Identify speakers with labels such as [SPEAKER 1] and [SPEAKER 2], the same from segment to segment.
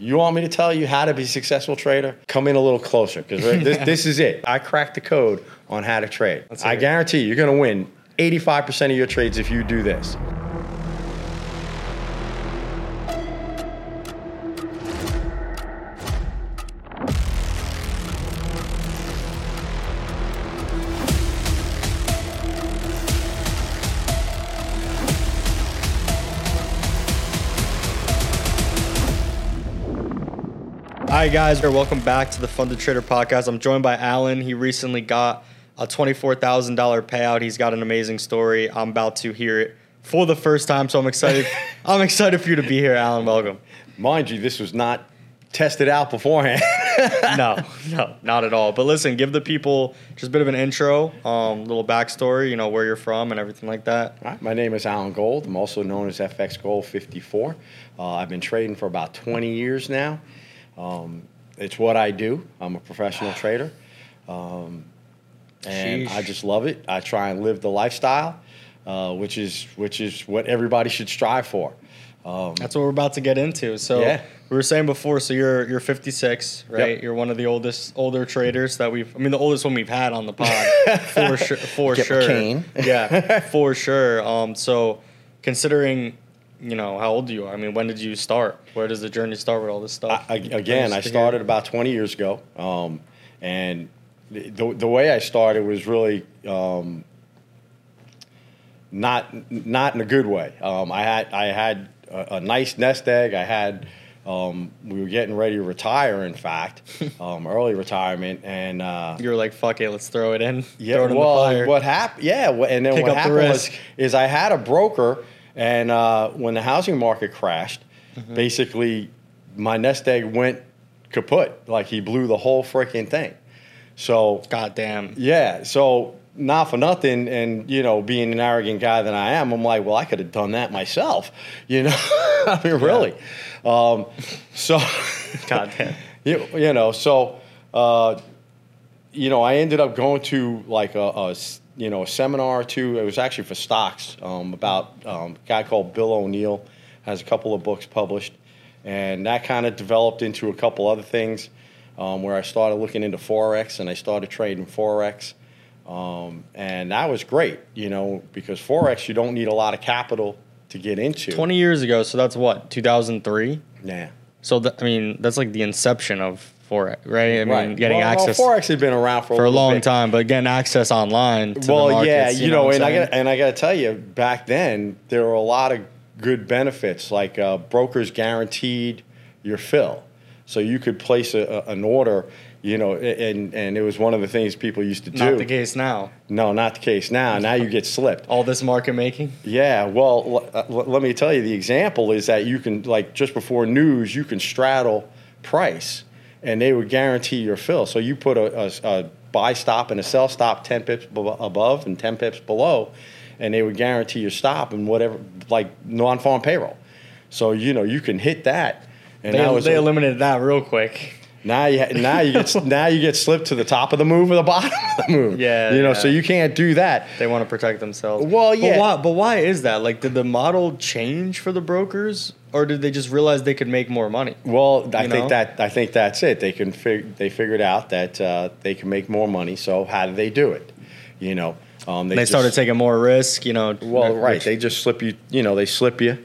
[SPEAKER 1] You want me to tell you how to be a successful trader? Come in a little closer because this, this is it. I cracked the code on how to trade. I guarantee you, you're going to win 85% of your trades if you do this.
[SPEAKER 2] Right, guys, welcome back to the Funded Trader podcast. I'm joined by Allen. He recently got a $24,000 payout. He's got an amazing story. I'm about to hear it for the first time, so I'm excited. I'm excited for you to be here, Allen. Welcome.
[SPEAKER 1] Mind you, this was not tested out beforehand.
[SPEAKER 2] No, no, not at all. But listen, give the people just a bit of an intro, um, little backstory, you know, where you're from and everything like that.
[SPEAKER 1] All right, my name is Allen Gold. I'm also known as FX Gold 54. Uh, I've been trading for about 20 years now. Um, it's what I do. I'm a professional trader. Um, and
[SPEAKER 2] Sheesh.
[SPEAKER 1] I just love it. I try and live the lifestyle, uh, which is which is what everybody should strive for. Um,
[SPEAKER 2] That's what we're about to get into. So
[SPEAKER 1] Yeah.
[SPEAKER 2] we were saying before, so you're you're 56, right?
[SPEAKER 1] Yep.
[SPEAKER 2] You're one of the oldest older traders that we've. I mean, the oldest one we've had on the pod for sure. For
[SPEAKER 1] Get
[SPEAKER 2] sure. yeah, for sure. Um, so considering, you know, how old you are. I mean, when did you start? Where does the journey start with all this stuff?
[SPEAKER 1] I, again, I started about 20 years ago, um, and the, the the way I started was really um, not not in a good way. Um, I had I had a, a nice nest egg. I had um, we were getting ready to retire. In fact, um, early retirement, and uh,
[SPEAKER 2] You were like, "Fuck it, let's throw it in."
[SPEAKER 1] yeah,
[SPEAKER 2] throw it in
[SPEAKER 1] well,
[SPEAKER 2] the fire.
[SPEAKER 1] what happened? Yeah, and then
[SPEAKER 2] Pick
[SPEAKER 1] what
[SPEAKER 2] up the
[SPEAKER 1] happened was is I had a broker, and uh, when the housing market crashed,
[SPEAKER 2] Mm-hmm.
[SPEAKER 1] basically my nest egg went kaput. Like he blew the whole freaking thing. So
[SPEAKER 2] God damn.
[SPEAKER 1] yeah, so not for nothing, and you know, being an arrogant guy that I am, I'm like, well, I could have done that myself. You know, I mean, really. Um, so.
[SPEAKER 2] God damn.
[SPEAKER 1] you, you know so uh, you know i ended up going to like a, a you know a seminar or two. It was actually for stocks um, about um, a guy called bill o'neil has a couple of books published and that kind of developed into a couple other things um, where i started looking into forex and i started trading forex um, and that was great you know because forex you don't need a lot of capital to get into.
[SPEAKER 2] 20 years ago, so that's what 2003.
[SPEAKER 1] yeah.
[SPEAKER 2] So th- I mean, that's like the inception of forex, right? I mean,
[SPEAKER 1] right
[SPEAKER 2] getting
[SPEAKER 1] well,
[SPEAKER 2] access
[SPEAKER 1] well, forex had been around for,
[SPEAKER 2] for a long
[SPEAKER 1] bit.
[SPEAKER 2] time, but getting access online. To
[SPEAKER 1] well,
[SPEAKER 2] markets,
[SPEAKER 1] yeah, you, know,
[SPEAKER 2] what
[SPEAKER 1] and I got and I got to tell you, back then there were a lot of good benefits, like uh, brokers guaranteed your fill, so you could place a, a, an order. You know, and and it was one of the things people used to do.
[SPEAKER 2] not the case now.
[SPEAKER 1] No, not the case now. Now you get slipped.
[SPEAKER 2] All this market making.
[SPEAKER 1] Yeah, well, l- uh, l- let me tell you, the example is that you can, like, just before news, you can straddle price, and they would guarantee your fill. So you put a, a, a buy stop and a sell stop 10 pips b- above and 10 pips below, and they would guarantee your stop and whatever, like non-farm payroll. So, you know, you can hit that. And
[SPEAKER 2] They,
[SPEAKER 1] was
[SPEAKER 2] they eliminated that real quick.
[SPEAKER 1] now you now you get now you get slipped to the top of the move or the bottom of the move.
[SPEAKER 2] Yeah,
[SPEAKER 1] you know,
[SPEAKER 2] yeah.
[SPEAKER 1] so you can't do that.
[SPEAKER 2] They want to protect themselves.
[SPEAKER 1] Well, yeah.
[SPEAKER 2] But why, but why is that? Like, did the model change for the brokers, or did they just realize they could make more money?
[SPEAKER 1] Well, I
[SPEAKER 2] You
[SPEAKER 1] think
[SPEAKER 2] know?
[SPEAKER 1] that I think that's it. They can fig- they figured out that uh, they can make more money. So how do they do it? You know, um,
[SPEAKER 2] They
[SPEAKER 1] just-
[SPEAKER 2] started taking more risk. You know.
[SPEAKER 1] Well, right.
[SPEAKER 2] which-
[SPEAKER 1] They just slip you. You know, they slip you.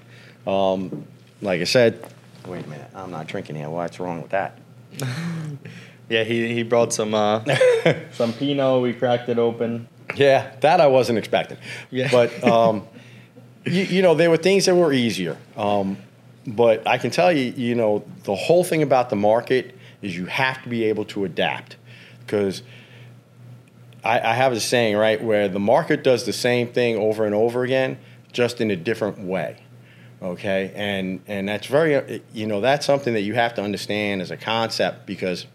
[SPEAKER 1] Um, like I said. Wait a minute. I'm not drinking here. What's wrong with that?
[SPEAKER 2] yeah, he he brought some uh, some Pinot. We cracked it open.
[SPEAKER 1] Yeah, that I wasn't expecting.
[SPEAKER 2] Yeah.
[SPEAKER 1] But um, you, you know, there were things that were easier. Um, but I can tell you, you know, the whole thing about the market is you have to be able to adapt. Because I, I have a saying right where the market does the same thing over and over again, just in a different way. Okay, and and that's very, you know, that's something that you have to understand as a concept because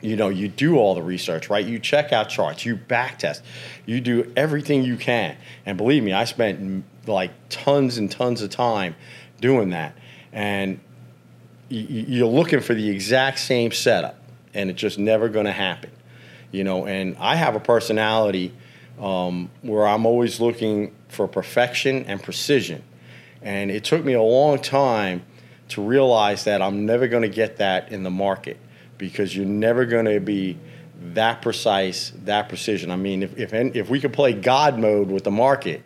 [SPEAKER 1] you know you do all the research right? You check out charts you back test you do everything you can. And believe me i spent like tons and tons of time doing that and you're looking for the exact same setup and it's just never going to happen you know and i have a personality um, where i'm always looking for perfection and precision and it took me a long time to realize that I'm never going to get that in the market because you're never going to be that precise, that precision. I mean, if if, if we could play God mode with the market,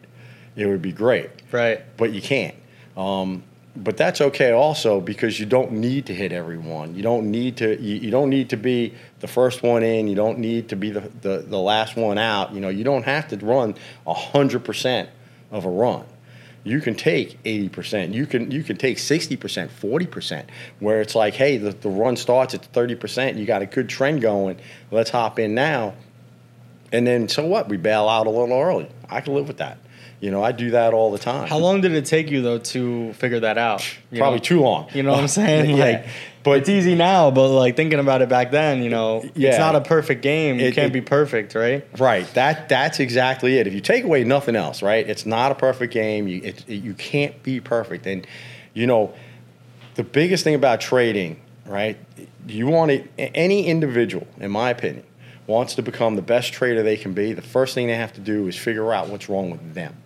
[SPEAKER 1] it would be great.
[SPEAKER 2] Right.
[SPEAKER 1] But you can't. Um, but that's okay also because you don't need to hit everyone. You don't need to. You, you, don't need to be the first one in. You don't need to be the, the, the last one out. You know, you don't have to run hundred percent of a run. You can take eighty percent. You can you can take sixty percent, forty percent. Where it's like, hey, the, the run starts at thirty percent. You got a good trend going. Let's hop in now. And then so what? We bail out a little early. I can live with that. You know, I do that all the time.
[SPEAKER 2] How long did it take you though to figure that out?
[SPEAKER 1] Probably
[SPEAKER 2] know?
[SPEAKER 1] too long.
[SPEAKER 2] You know what I'm saying? yeah. Like, but it's easy now, but like thinking about it back then, you know, yeah, it's not a perfect game. It, it can't it, be perfect, right?
[SPEAKER 1] Right. That that's exactly it. If you take away nothing else, right? It's not a perfect game. You it, you can't be perfect. And you know, the biggest thing about trading, right? You want it. Any individual, in my opinion, wants to become the best trader they can be. The first thing they have to do is figure out what's wrong with them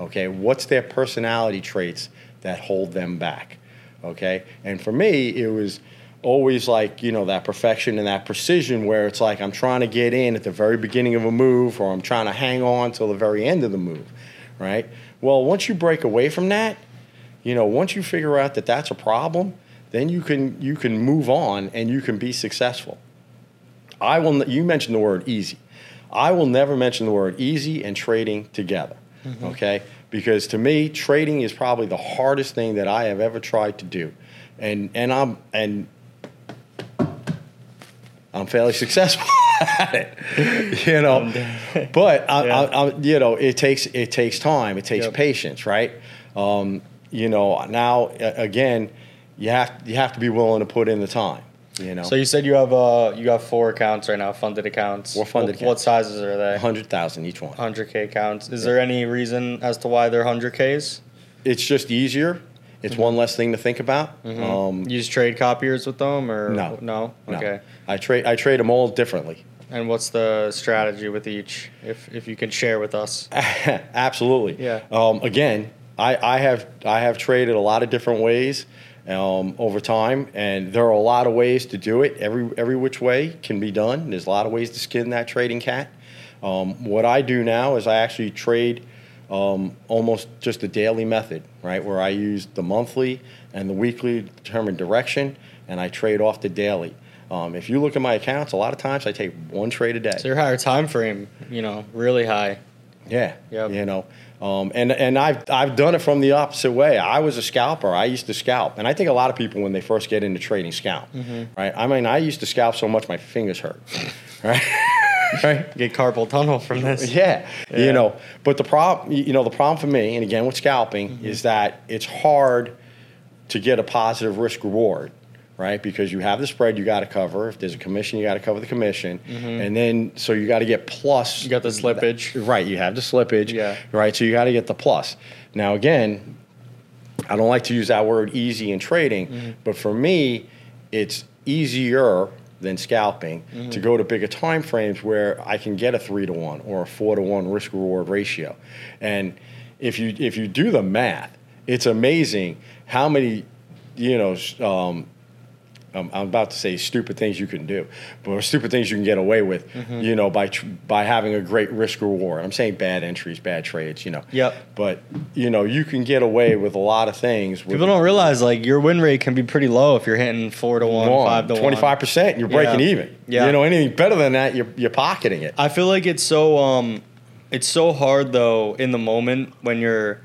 [SPEAKER 1] Okay, what's their personality traits that hold them back? Okay, and for me, it was always like you know that perfection and that precision where it's like I'm trying to get in at the very beginning of a move or I'm trying to hang on till the very end of the move, right? Well, once you break away from that, you know, once you figure out that that's a problem, then you can you can move on and you can be successful. I will. You mentioned the word easy. I will never mention the word easy and trading together. Mm-hmm. Okay, because to me, trading is probably the hardest thing that I have ever tried to do, and and I'm and I'm fairly successful at it, you know. but I, yeah. I, I, you know, it takes it takes time, it takes yep. patience, right? Um, you know, now again, you have you have to be willing to put in the time. You know.
[SPEAKER 2] So you said you have uh you got four accounts right now, funded accounts.
[SPEAKER 1] Funded
[SPEAKER 2] what, what sizes are they?
[SPEAKER 1] Hundred thousand each one.
[SPEAKER 2] Hundred k accounts. Is yeah. there any reason as to why they're hundred ks?
[SPEAKER 1] It's just easier. It's mm-hmm. one less thing to think about.
[SPEAKER 2] Mm-hmm. Um, Use trade copiers with them or
[SPEAKER 1] no?
[SPEAKER 2] No. Okay. No.
[SPEAKER 1] I trade I trade them all differently.
[SPEAKER 2] And what's the strategy with each, if if you can share with us?
[SPEAKER 1] Absolutely.
[SPEAKER 2] Yeah.
[SPEAKER 1] Um, again, I, I have I have traded a lot of different ways um, over time, and there are a lot of ways to do it. Every every which way can be done. There's a lot of ways to skin that trading cat. Um, what I do now is I actually trade um, almost just a daily method, right? Where I use the monthly and the weekly to determine direction, and I trade off the daily. Um, if you look at my accounts, a lot of times I take one trade a day.
[SPEAKER 2] So your higher time frame, you know, really high.
[SPEAKER 1] Yeah. Yep. You know, um, and and I've I've done it from the opposite way. I was a scalper. I used to scalp, and I think a lot of people when they first get into trading scalp. Mm-hmm. Right. I mean, I used to scalp so much my fingers hurt. right.
[SPEAKER 2] right. Get carpal tunnel from this.
[SPEAKER 1] Yeah. yeah. You know, but the problem, you know, the problem for me, and again with scalping, mm-hmm. is that it's hard to get a positive risk reward right? Because you have the spread you got to cover. If there's a commission, you got to cover the commission, mm-hmm. and then so you got to get plus.
[SPEAKER 2] You got the slippage,
[SPEAKER 1] right? You have the slippage,
[SPEAKER 2] yeah.
[SPEAKER 1] Right, so you got to get the plus. Now again, I don't like to use that word easy in trading, mm-hmm. but for me, it's easier than scalping mm-hmm. to go to bigger time frames where I can get a three to one or a four to one risk reward ratio, and if you if you do the math, it's amazing how many you know um, I'm, I'm, about to say stupid things you can do, but stupid things you can get away with, mm-hmm. you know, by tr- by having a great risk reward. I'm saying bad entries, bad trades, you know.
[SPEAKER 2] Yep.
[SPEAKER 1] But you know, you can get away with a lot of things.
[SPEAKER 2] People don't realize like your win rate can be pretty low if you're hitting four to one, one five to 25%,
[SPEAKER 1] one, twenty five percent. You're breaking yeah. even. Yeah. You know, anything better than that, you're you're pocketing it.
[SPEAKER 2] I feel like it's so um, it's so hard though in the moment when you're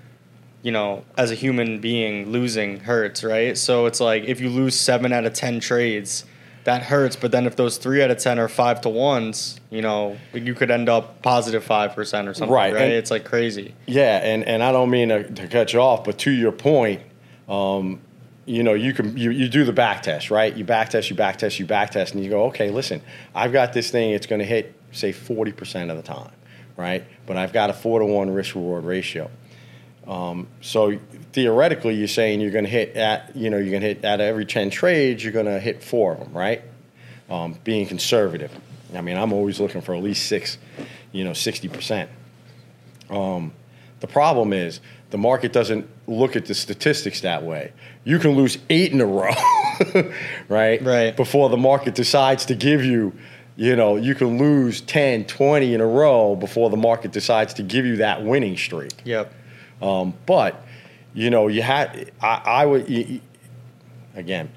[SPEAKER 2] you know, as a human being, losing hurts, right? So it's like if you lose seven out of 10 trades, that hurts. But then if those three out of 10 are five to ones, you know, you could end up positive 5% or something, right? right? it's like crazy.
[SPEAKER 1] Yeah. And, and I don't mean to, to cut you off, but to your point, um, you know, you can you, you do the back test, right? You back test, you back test, you back test, and you go, okay, listen, I've got this thing, it's going to hit, say, 40% of the time, right? But I've got a four to one risk reward ratio. Um, so theoretically, you're saying you're going to hit at you know you're going to hit at every ten trades, you're going to hit four of them, right? Um, being conservative. I mean, I'm always looking for at least six, you know, sixty percent. Um, The problem is the market doesn't look at the statistics that way. You can lose eight in a row, right?
[SPEAKER 2] Right.
[SPEAKER 1] Before the market decides to give you, you know, you can lose 10, 20 in a row before the market decides to give you that winning streak.
[SPEAKER 2] Yep.
[SPEAKER 1] Um, but, you know, you had, I, I would, you, you- again,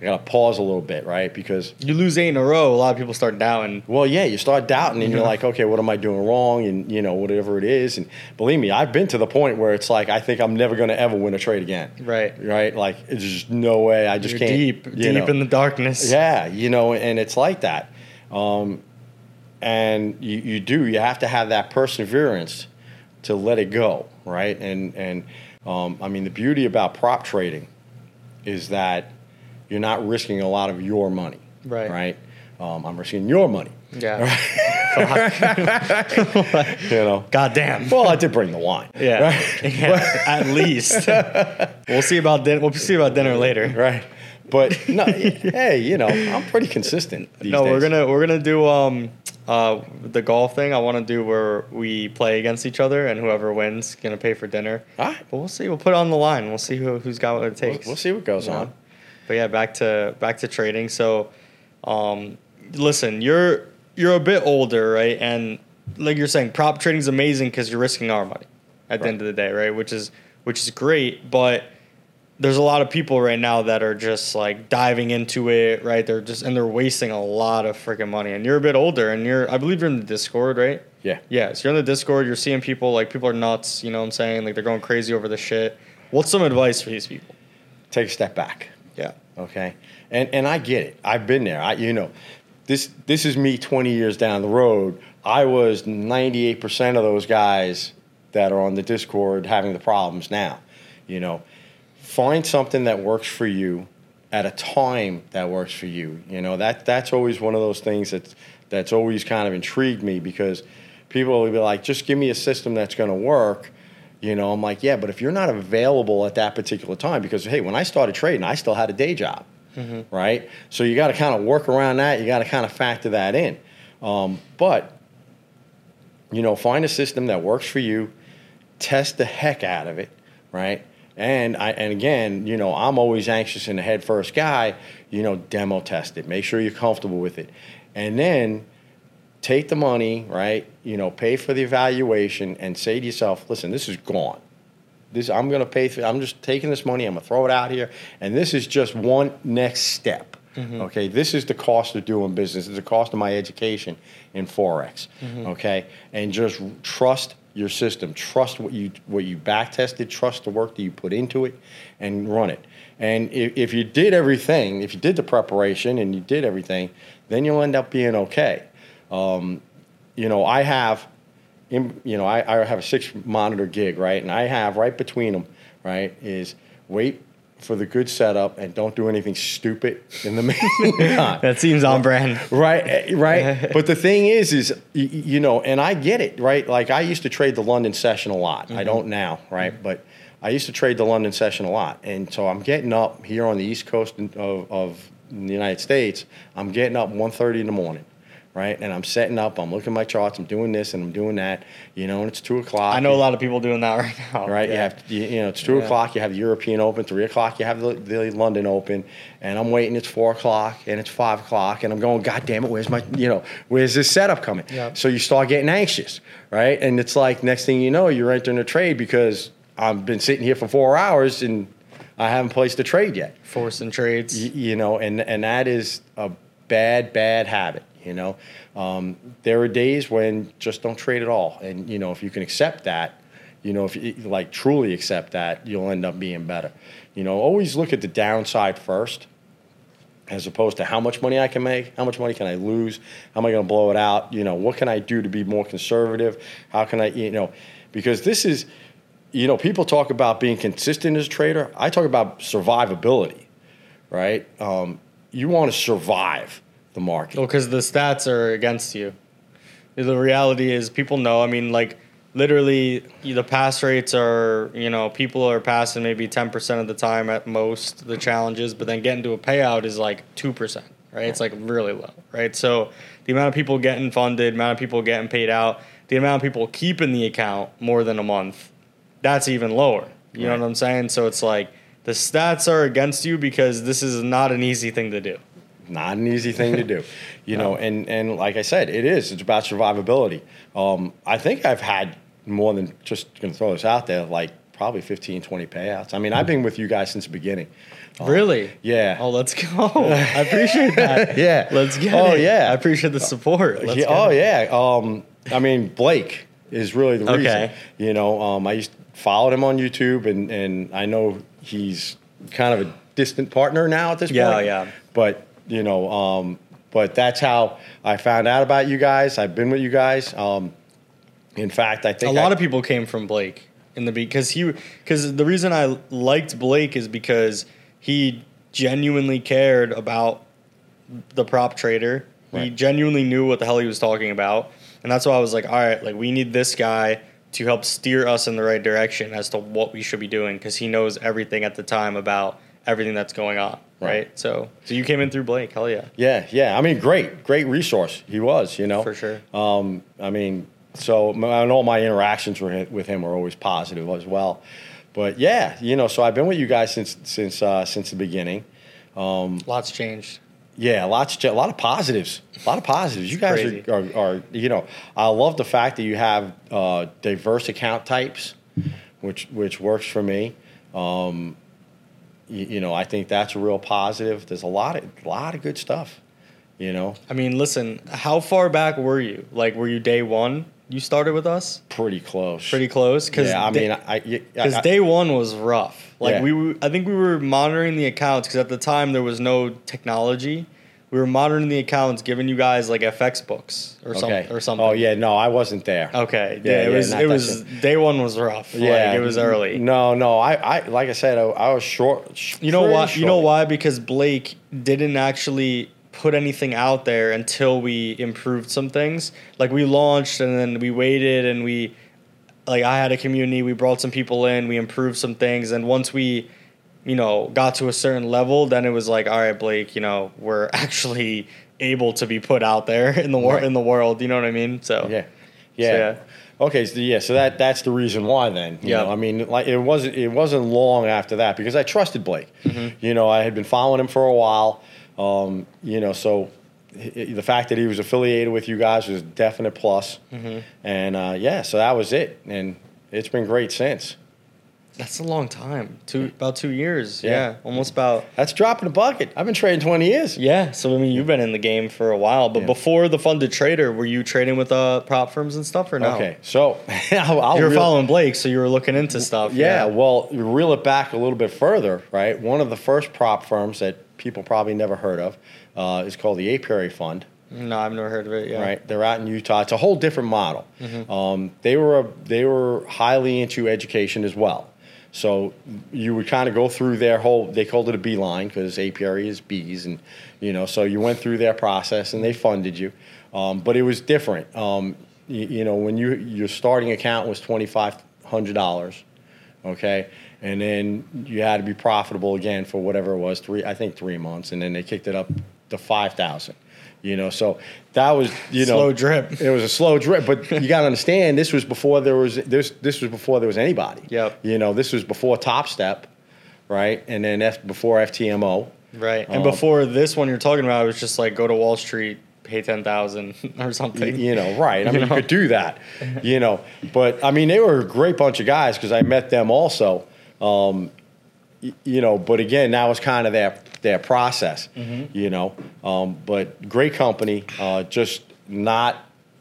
[SPEAKER 1] I got to pause a little bit, right? Because
[SPEAKER 2] You lose eight in a row, a lot of people start doubting.
[SPEAKER 1] well, yeah, you start doubting and you're like, okay, what am I doing wrong? And, you know, whatever it is. And believe me, I've been to the point where it's like, I think I'm never going to ever win a trade again.
[SPEAKER 2] Right.
[SPEAKER 1] Right? Like, it's just no way. I just
[SPEAKER 2] You're
[SPEAKER 1] can't.
[SPEAKER 2] deep, deep
[SPEAKER 1] know.
[SPEAKER 2] in the darkness.
[SPEAKER 1] Yeah, you know, and it's like that. Um, and you, you do, you have to have that perseverance to let it go, right? And, and um, I mean, the beauty about prop trading is that you're not risking a lot of your money,
[SPEAKER 2] Right.
[SPEAKER 1] Right? Um, I'm risking your money,
[SPEAKER 2] Yeah. Right?
[SPEAKER 1] you know.
[SPEAKER 2] God damn.
[SPEAKER 1] Well, I did bring the wine.
[SPEAKER 2] Yeah.
[SPEAKER 1] Right?
[SPEAKER 2] Yeah, At least. we'll see about dinner. We'll see about dinner later.
[SPEAKER 1] right. But no, hey, you know, I'm pretty consistent. These
[SPEAKER 2] no, we're gonna we're gonna do um uh the golf thing. I want to do where we play against each other and whoever wins gonna pay for dinner.
[SPEAKER 1] All right.
[SPEAKER 2] But we'll see. We'll put it on the line. We'll see who who's got what it
[SPEAKER 1] We'll,
[SPEAKER 2] takes.
[SPEAKER 1] we'll see what goes on.
[SPEAKER 2] But yeah, back to back to trading. So, um, listen, you're you're a bit older, right? And like you're saying, prop trading is amazing because you're risking our money at the end of the day, right? Which is which is great, but there's a lot of people right now that are just like diving into it, right? They're just and they're wasting a lot of freaking money. And you're a bit older, and you're I believe you're in the Discord, right?
[SPEAKER 1] Yeah.
[SPEAKER 2] Yeah, so you're in the Discord. You're seeing people like people are nuts. You know what I'm saying? Like they're going crazy over the shit. What's some advice for these people?
[SPEAKER 1] Take a step back.
[SPEAKER 2] Yeah.
[SPEAKER 1] okay and and i get it i've been there i you know this this is me 20 years down the road i was 98% of those guys that are on the discord having the problems now you know find something that works for you at a time that works for you you know that that's always one of those things that's that's always kind of intrigued me because people will be like just give me a system that's going to work you know, I'm like, yeah, but if you're not available at that particular time, because hey, when I started trading, I still had a day job, right? So you got to kind of work around that. You got to kind of factor that in. Um, but you know, find a system that works for you. Test the heck out of it, right? And I and again, you know, I'm always anxious and the head first guy. You know, demo test it. Make sure you're comfortable with it, and then take the money, right? You know, pay for the evaluation and say to yourself, listen, this is gone. This I'm to pay for. I'm just taking this money. I'm going to throw it out here, and this is just one next step. Mm-hmm. Okay, this is the cost of doing business. It's the cost of my education in forex. Mm-hmm. Okay, and just trust your system. Trust what you what you back tested. Trust the work that you put into it, and run it. And if, if you did everything, if you did the preparation and you did everything, then you'll end up being okay um, you know, I have, you know, I, I have a six monitor gig, right? And I have right between them, right, is wait for the good setup and don't do anything stupid in the meantime.
[SPEAKER 2] That seems on brand.
[SPEAKER 1] Right, eh, right. but the thing is, is you know, and I get it, right? Like I used to trade the London session a lot. I don't now, right? But I used to trade the London session a lot, and so I'm getting up here on the East Coast of, of the United States. I'm getting up 1.30 in the morning, right? And I'm setting up. I'm looking at my charts. I'm doing this and I'm doing that. You know, and it's two o'clock.
[SPEAKER 2] I know a lot of people doing that right now.
[SPEAKER 1] Right, you
[SPEAKER 2] Yeah.
[SPEAKER 1] have you, you know it's two
[SPEAKER 2] Yeah.
[SPEAKER 1] o'clock. You have the European Open. Three o'clock, you have the, the London Open, and I'm waiting. It's four o'clock and it's five o'clock, and I'm going, God damn it, where's my you know where's this setup coming?
[SPEAKER 2] Yeah.
[SPEAKER 1] So you start getting anxious, right? And it's like next thing you know, you're entering a trade because I've been sitting here for four hours and I haven't placed a trade yet.
[SPEAKER 2] forcing trades.
[SPEAKER 1] Y- you know, and and that is a bad, bad habit. You know, um, there are days when just don't trade at all, and you know if you can accept that, you know if you like truly accept that, you'll end up being better. You know, always look at the downside first, as opposed to how much money I can make, how much money can I lose, how am I going to blow it out? You know, what can I do to be more conservative? How can I, you know, because this is, you know, people talk about being consistent as a trader. I talk about survivability, right? Um, you want to survive the market.
[SPEAKER 2] Well, because the stats are against you. The reality is, people know. I mean, like literally, the pass rates are. You know, people are passing maybe ten percent of the time at most the challenges, but then getting to a payout is like two percent. Right? It's like really low. Right? So the amount of people getting funded, amount of people getting paid out, the amount of people keeping the account more than a month that's even lower. You know what I'm saying? So it's like the stats are against you because this is not an easy thing to do.
[SPEAKER 1] Not an easy thing to do, you know. And and like I said, it is. It's about survivability. Um, I think I've had more than just going to throw this out there, like probably 15, 20 payouts. I mean, I've been with you guys since the beginning.
[SPEAKER 2] Really?
[SPEAKER 1] Yeah.
[SPEAKER 2] Oh, let's go. I appreciate that.
[SPEAKER 1] Yeah.
[SPEAKER 2] Let's get
[SPEAKER 1] Oh,
[SPEAKER 2] it.
[SPEAKER 1] yeah.
[SPEAKER 2] I appreciate the support. Let's
[SPEAKER 1] Yeah, oh
[SPEAKER 2] it.
[SPEAKER 1] yeah. Um, I mean, Blake is really the reason.
[SPEAKER 2] Okay.
[SPEAKER 1] You know, um, I used followed him on YouTube, and and I know he's kind of a distant partner now at this
[SPEAKER 2] Yeah,
[SPEAKER 1] point.
[SPEAKER 2] Yeah, yeah.
[SPEAKER 1] But you know, um, but that's how I found out about you guys. I've been with you guys. Um, in fact, I think a
[SPEAKER 2] lot
[SPEAKER 1] I-
[SPEAKER 2] of people came from Blake in the because he because the reason I liked Blake is because he genuinely cared about the prop trader. He genuinely knew what the hell he was talking about, and that's why I was like, all right, like we need this guy to help steer us in the right direction as to what we should be doing because he knows everything at the time about everything that's going on. Right.
[SPEAKER 1] Right.
[SPEAKER 2] So so you came in through Blake. Hell yeah.
[SPEAKER 1] Yeah, yeah. I mean, great, great resource. He was, you know,
[SPEAKER 2] For sure.
[SPEAKER 1] Um, I mean, so my, and all my interactions were, with him were always positive as well. But yeah, you know, so I've been with you guys since since uh, since the beginning.
[SPEAKER 2] Um, Lots changed.
[SPEAKER 1] Yeah, lots, a lot of positives. A lot of positives. You guys are, are, are, you know, I love the fact that you have uh, diverse account types, which which works for me. Um, you, you know, I think that's a real positive. There's a lot of lot of good stuff. You know,
[SPEAKER 2] I mean, listen, how far back were you? Like, were you day one? You started with us?
[SPEAKER 1] pretty close.
[SPEAKER 2] Pretty close? Cause
[SPEAKER 1] yeah, I
[SPEAKER 2] day-
[SPEAKER 1] mean, I,
[SPEAKER 2] Because day one was rough. Like
[SPEAKER 1] Yeah.
[SPEAKER 2] we, were, I think we were monitoring the accounts because at the time there was no technology. We were monitoring the accounts, giving you guys like FX books or
[SPEAKER 1] okay.
[SPEAKER 2] something or something.
[SPEAKER 1] Oh yeah, no, I wasn't there.
[SPEAKER 2] Okay. Yeah.
[SPEAKER 1] Yeah,
[SPEAKER 2] it was. It was. Day one was rough. Yeah. Like, it was early.
[SPEAKER 1] No, no, I, I like I said, I, I was short.
[SPEAKER 2] You know why? You know why? Because Blake didn't actually put anything out there until we improved some things. Like we launched and then we waited and we, like I had a community. We brought some people in. We improved some things, and once we, you know, got to a certain level, then it was like, all right, Blake, you know, we're actually able to be put out there in the wor-
[SPEAKER 1] Right.
[SPEAKER 2] in the world. You know what I mean? So
[SPEAKER 1] Yeah, yeah.
[SPEAKER 2] yeah.
[SPEAKER 1] Okay, so yeah, so that that's the reason why then.
[SPEAKER 2] Yeah.
[SPEAKER 1] I mean, like it wasn't it wasn't long after that because I trusted Blake.
[SPEAKER 2] Mm-hmm.
[SPEAKER 1] You know, I had been following him for a while. Um, you know, so h- the fact that he was affiliated with you guys was a definite plus.
[SPEAKER 2] Mm-hmm.
[SPEAKER 1] And uh, yeah, so that was it, and it's been great since.
[SPEAKER 2] That's a long time. Two about two years.
[SPEAKER 1] Yeah.
[SPEAKER 2] yeah almost about.
[SPEAKER 1] That's dropping a bucket. I've been trading twenty years.
[SPEAKER 2] Yeah, so I mean, you've been in the game for a while, but
[SPEAKER 1] Yeah.
[SPEAKER 2] before the funded trader, were you trading with uh, prop firms and stuff, or no?
[SPEAKER 1] Okay, so I'll, I'll you're
[SPEAKER 2] following Blake, so you were looking into stuff.
[SPEAKER 1] Yeah, well, you reel it back a little bit further, right? One of the first prop firms that people probably never heard of uh, is called the Apiary Fund,
[SPEAKER 2] No, I've never heard of it. Yeah.
[SPEAKER 1] right? They're out in Utah. It's a whole different model. Um, they were a, they were highly into education as well. So you would kind of go through their whole. They called it a bee line because apiary is bees, and you know. So you went through their process, and they funded you. Um, but it was different. Um, you, you know, when you your starting account was twenty five hundred dollars, okay, and then you had to be profitable again for whatever it was three. I think three months, and then they kicked it up to five thousand. You know, so that was you know
[SPEAKER 2] Slow drip.
[SPEAKER 1] It was a slow drip, but you got to understand this was before there was this this was before there was anybody.
[SPEAKER 2] Yep.
[SPEAKER 1] You know, this was before Topstep, right? And then F, before FTMO.
[SPEAKER 2] Right. And
[SPEAKER 1] Um,
[SPEAKER 2] before this one you're talking about, it was just like go to Wall Street, pay ten thousand or something.
[SPEAKER 1] You know, right? I mean, you
[SPEAKER 2] know?
[SPEAKER 1] could do that. You know, but I mean, they were a great bunch of guys because I met them also. Um, you know, but again, that was kind of their their process.
[SPEAKER 2] Mm-hmm.
[SPEAKER 1] You know, um, but great company, uh, just not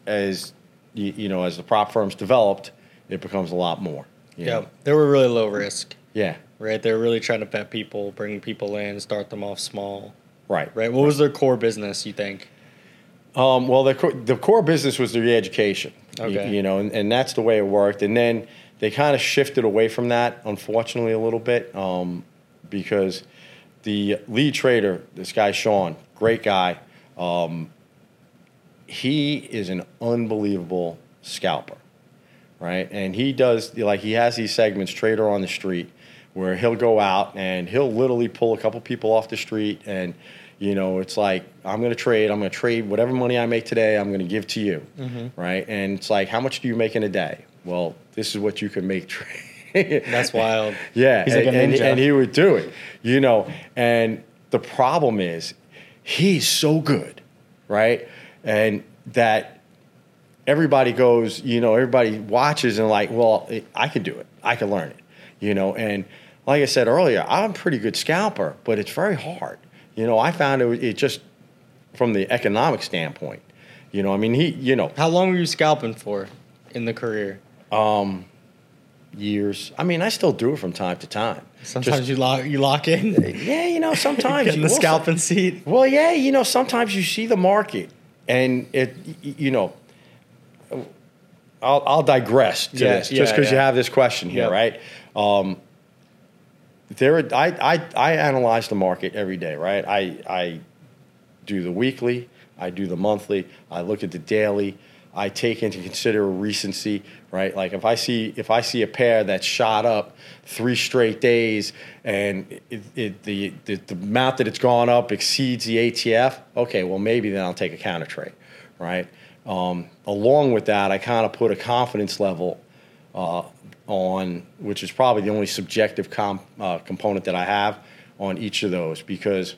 [SPEAKER 1] as you, you know as the prop firms developed, it becomes a lot more.
[SPEAKER 2] Yeah.
[SPEAKER 1] know?
[SPEAKER 2] They were really low risk.
[SPEAKER 1] Yeah.
[SPEAKER 2] Right. They were really trying to vet people, bring people in, start them off small.
[SPEAKER 1] Right.
[SPEAKER 2] Right. What was their core business? You think?
[SPEAKER 1] Um, well, the, co- the core business was the education,
[SPEAKER 2] Okay.
[SPEAKER 1] you, know, and, and that's the way it worked. And then they kind of shifted away from that, unfortunately, a little bit, um, because the lead trader, this guy Sean, great guy, um, he is an unbelievable scalper, right? And he does like he has these segments, trader on the street, where he'll go out and he'll literally pull a couple people off the street and you know it's like i'm going to trade i'm going to trade whatever money i make today i'm going to give to you right? And it's like how much do you make in a day? Well this is what you can make tra-
[SPEAKER 2] That's wild.
[SPEAKER 1] Yeah,
[SPEAKER 2] He's like
[SPEAKER 1] and,
[SPEAKER 2] a ninja.
[SPEAKER 1] and he would do it, you know. And the problem is, he's so good, right? And that everybody goes, you know, everybody watches and like, well, I can do it. I can learn it, you know. And like I said earlier, I'm a pretty good scalper, but it's very hard. You know, I found it, it just from the economic standpoint. You know, I mean, he, you know,
[SPEAKER 2] How long were you scalping for in the career?
[SPEAKER 1] Years. I mean, I still do it from time to time.
[SPEAKER 2] Sometimes
[SPEAKER 1] Just-
[SPEAKER 2] you lock you lock in.
[SPEAKER 1] yeah, you know, sometimes
[SPEAKER 2] in the scalping seat.
[SPEAKER 1] Well, yeah, you know, sometimes you see the market, and it, you know, I'll, I'll digress to
[SPEAKER 2] Yeah,
[SPEAKER 1] this
[SPEAKER 2] yeah,
[SPEAKER 1] just because you have this question here,
[SPEAKER 2] Yep.
[SPEAKER 1] right? Um, there, are- I, I, I analyze the market every day, right? I, I do the weekly, I do the monthly, I look at the daily. I take into consider recency, right? Like if I see if I see a pair that's shot up three straight days and it, it, the, the the amount that it's gone up exceeds the ATF, okay, well maybe then I'll take a counter trade, right? Um, along with that, I kind of put a confidence level uh, on, which is probably the only subjective comp, uh, component that I have on each of those because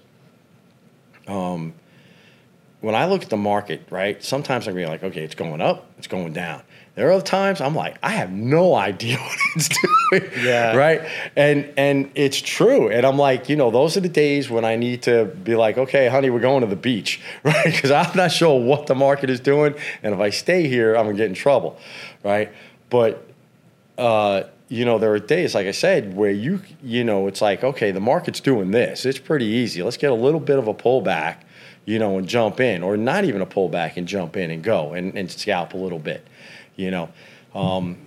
[SPEAKER 1] when I look at the market, right, sometimes I'm like, okay, it's going up, it's going down. There are other times I'm like, I have no idea what it's doing.
[SPEAKER 2] Yeah.
[SPEAKER 1] Right. And and it's true. And I'm like, you know, those are the days when I need to be like, okay, honey, we're going to the beach, right? Because I'm not sure what the market is doing, and if I stay here, I'm gonna get in trouble, right? But uh, you know, there are days, like I said, where you, you know, it's like, okay, the market's doing this. It's pretty easy. Let's get a little bit of a pullback, you know, and jump in, or not even a pullback and jump in and go and, and scalp a little bit, you know. Um,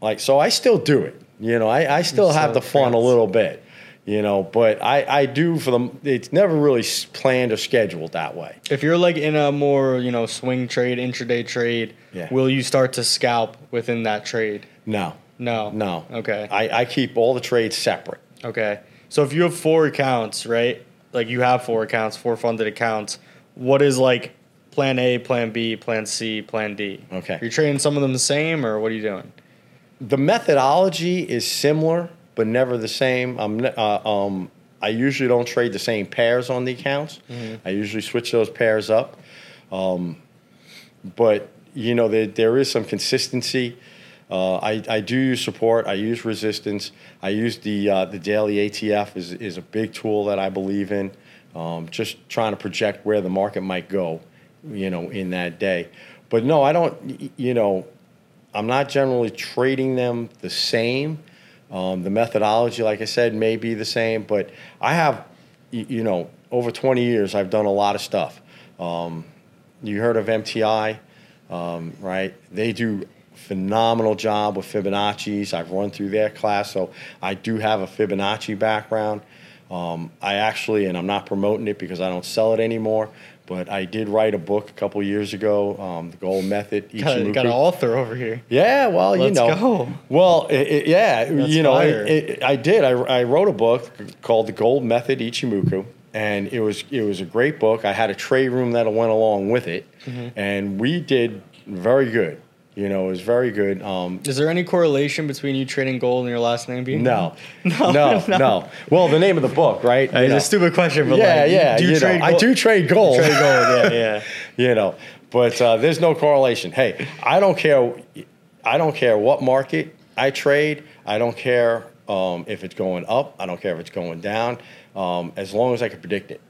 [SPEAKER 1] like, so I still do it. You know, I, I still have the fun a little bit, you know, but I, I do for them. It's never really planned or scheduled that way.
[SPEAKER 2] If you're like in a more, you know, swing trade, intraday trade,
[SPEAKER 1] Yeah.
[SPEAKER 2] will you start to scalp within that trade?
[SPEAKER 1] No,
[SPEAKER 2] No.
[SPEAKER 1] no.
[SPEAKER 2] Okay.
[SPEAKER 1] I, I keep all the trades separate.
[SPEAKER 2] Okay. So if you have four accounts, right? Like you have four accounts, four funded accounts, what is like plan A, plan B, plan C, plan D?
[SPEAKER 1] Okay.
[SPEAKER 2] You're you trading some of them the same or what are you doing?
[SPEAKER 1] the methodology is similar but never the same. I'm uh, um, I usually don't trade the same pairs on the accounts. I usually switch those pairs up. Um, but you know there, there is some consistency. Uh, I, I do use support. I use resistance. I use the uh, the daily ATF is is a big tool that I believe in. Um, just trying to project where the market might go, you know, in that day. But no, I don't. You know, I'm not generally trading them the same. Um, the methodology, like I said, may be the same, but I have, you know, over 20 years, I've done a lot of stuff. Um, you heard of MTI, um, right? They do phenomenal job with Fibonacci's. I've run through their class, so I do have a Fibonacci background. Um, I actually, and I'm not promoting it because I don't sell it anymore, but I did write a book a couple years ago, um, The Gold Method.
[SPEAKER 2] Got, got an author over here.
[SPEAKER 1] Yeah, well, you
[SPEAKER 2] Let's
[SPEAKER 1] know.
[SPEAKER 2] go.
[SPEAKER 1] Well, it, it- yeah,
[SPEAKER 2] That's
[SPEAKER 1] you know, it, I did. I, I wrote a book called The Gold Method Ichimoku, and it was it was a great book. I had a trade room that went along with it,
[SPEAKER 2] Mm-hmm.
[SPEAKER 1] and we did very good. You know, it was very good. Um,
[SPEAKER 2] Is there any correlation between you trading gold and your last name being?
[SPEAKER 1] no,
[SPEAKER 2] No,
[SPEAKER 1] no,
[SPEAKER 2] no.
[SPEAKER 1] no, Well, the name of the book, right?
[SPEAKER 2] Uh, It's
[SPEAKER 1] know.
[SPEAKER 2] a stupid question, but
[SPEAKER 1] yeah,
[SPEAKER 2] like,
[SPEAKER 1] yeah.
[SPEAKER 2] do you,
[SPEAKER 1] you know,
[SPEAKER 2] trade
[SPEAKER 1] I do trade gold.
[SPEAKER 2] trade gold. Yeah, yeah.
[SPEAKER 1] you know but uh, there's no correlation hey i don't care i don't care what market i trade i don't care um, if it's going up i don't care if it's going down um, as long as i can predict it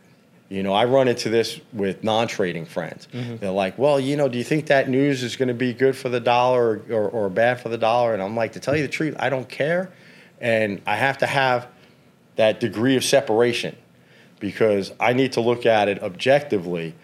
[SPEAKER 1] you know i run into this with non-trading friends mm-hmm. they're like well you know do you think that news is going to be good for the dollar or, or, or bad for the dollar and i'm like to tell you the truth i don't care and i have to have that degree of separation because I need to look at it objectively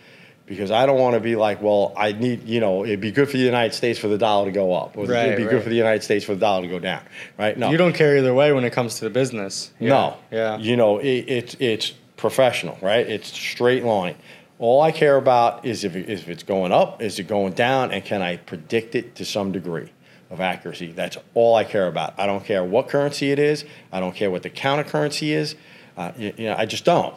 [SPEAKER 1] because I don't want to be like, well, I need, you know, it'd be good for the United States for the dollar to go up, or
[SPEAKER 2] Right,
[SPEAKER 1] it'd be
[SPEAKER 2] right.
[SPEAKER 1] good for the United States for the dollar to go down, right? No,
[SPEAKER 2] You don't care either way when it comes to the business. Yeah.
[SPEAKER 1] no,
[SPEAKER 2] Yeah.
[SPEAKER 1] you know, it, it's it's professional, right? It's straight line. All I care about is if, if it's going up, is it going down, and can I predict it to some degree of accuracy? That's all I care about. I don't care what currency it is. I don't care what the counter currency is. Uh, you, you know, I just don't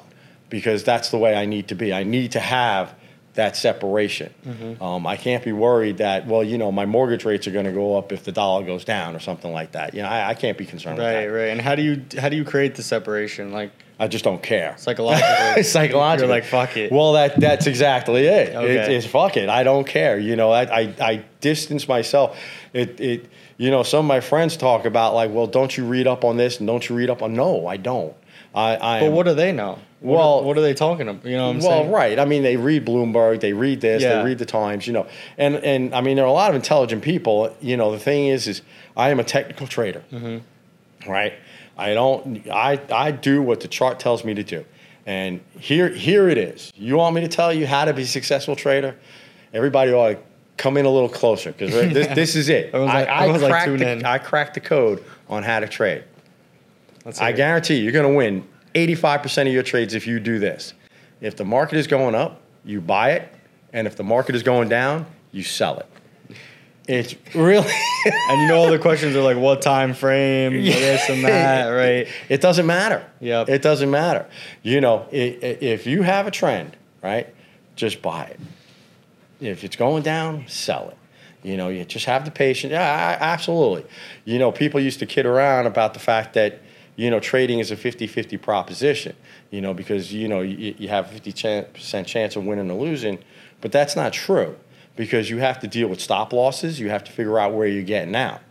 [SPEAKER 1] because that's the way I need to be. I need to have that separation.
[SPEAKER 2] Mm-hmm.
[SPEAKER 1] Um, I can't be worried that well, you know, my mortgage rates are going to go up if the dollar goes down or something like that. You know, I, I can't be concerned
[SPEAKER 2] Right, right. And how do you how do you create the separation? Like
[SPEAKER 1] I just don't care.
[SPEAKER 2] psychologically.
[SPEAKER 1] Psychologically,
[SPEAKER 2] You're like, fuck it.
[SPEAKER 1] Well, that that's exactly it. It- it's fuck it. I don't care. You know, I, I I distance myself. It it you know some of my friends talk about like, well, don't you read up on this and don't you read up on? No, I don't. I, I
[SPEAKER 2] But
[SPEAKER 1] am-
[SPEAKER 2] what do they know? What
[SPEAKER 1] Well-
[SPEAKER 2] are, what are they talking about? You know what I'm
[SPEAKER 1] well,
[SPEAKER 2] saying?
[SPEAKER 1] right. I mean, they read Bloomberg, they read this,
[SPEAKER 2] Yeah.
[SPEAKER 1] they read the Times, you know, and and I mean, there are a lot of intelligent people. You know, the thing is, is I am a technical trader,
[SPEAKER 2] Mm-hmm.
[SPEAKER 1] Right? I don't. I I do what the chart tells me to do, and here here it is. You want me to tell you how to be a successful trader? Everybody ought to come in a little closer because this, this is it.
[SPEAKER 2] Everyone's like-
[SPEAKER 1] I, I
[SPEAKER 2] like,
[SPEAKER 1] cracked
[SPEAKER 2] tune
[SPEAKER 1] the. I cracked the code on how to trade.
[SPEAKER 2] Let's
[SPEAKER 1] I
[SPEAKER 2] it.
[SPEAKER 1] guarantee you, you're going to win 85% of your trades if you do this. If the market is going up, you buy it, and if the market is going down, you sell it. It's really
[SPEAKER 2] And you know all the questions are like what time frame, this and that, right?
[SPEAKER 1] It doesn't matter.
[SPEAKER 2] Yep.
[SPEAKER 1] It doesn't matter. You know, i- i- if you have a trend, right, just buy it. If it's going down, sell it. You know, you just have the patience. Yeah, I- absolutely. You know, people used to kid around about the fact that, you know, trading is a 50 50 proposition, you know, because, you know, you, you have a 50% chance of winning or losing. But that's not true because you have to deal with stop losses. You have to figure out where you're getting out,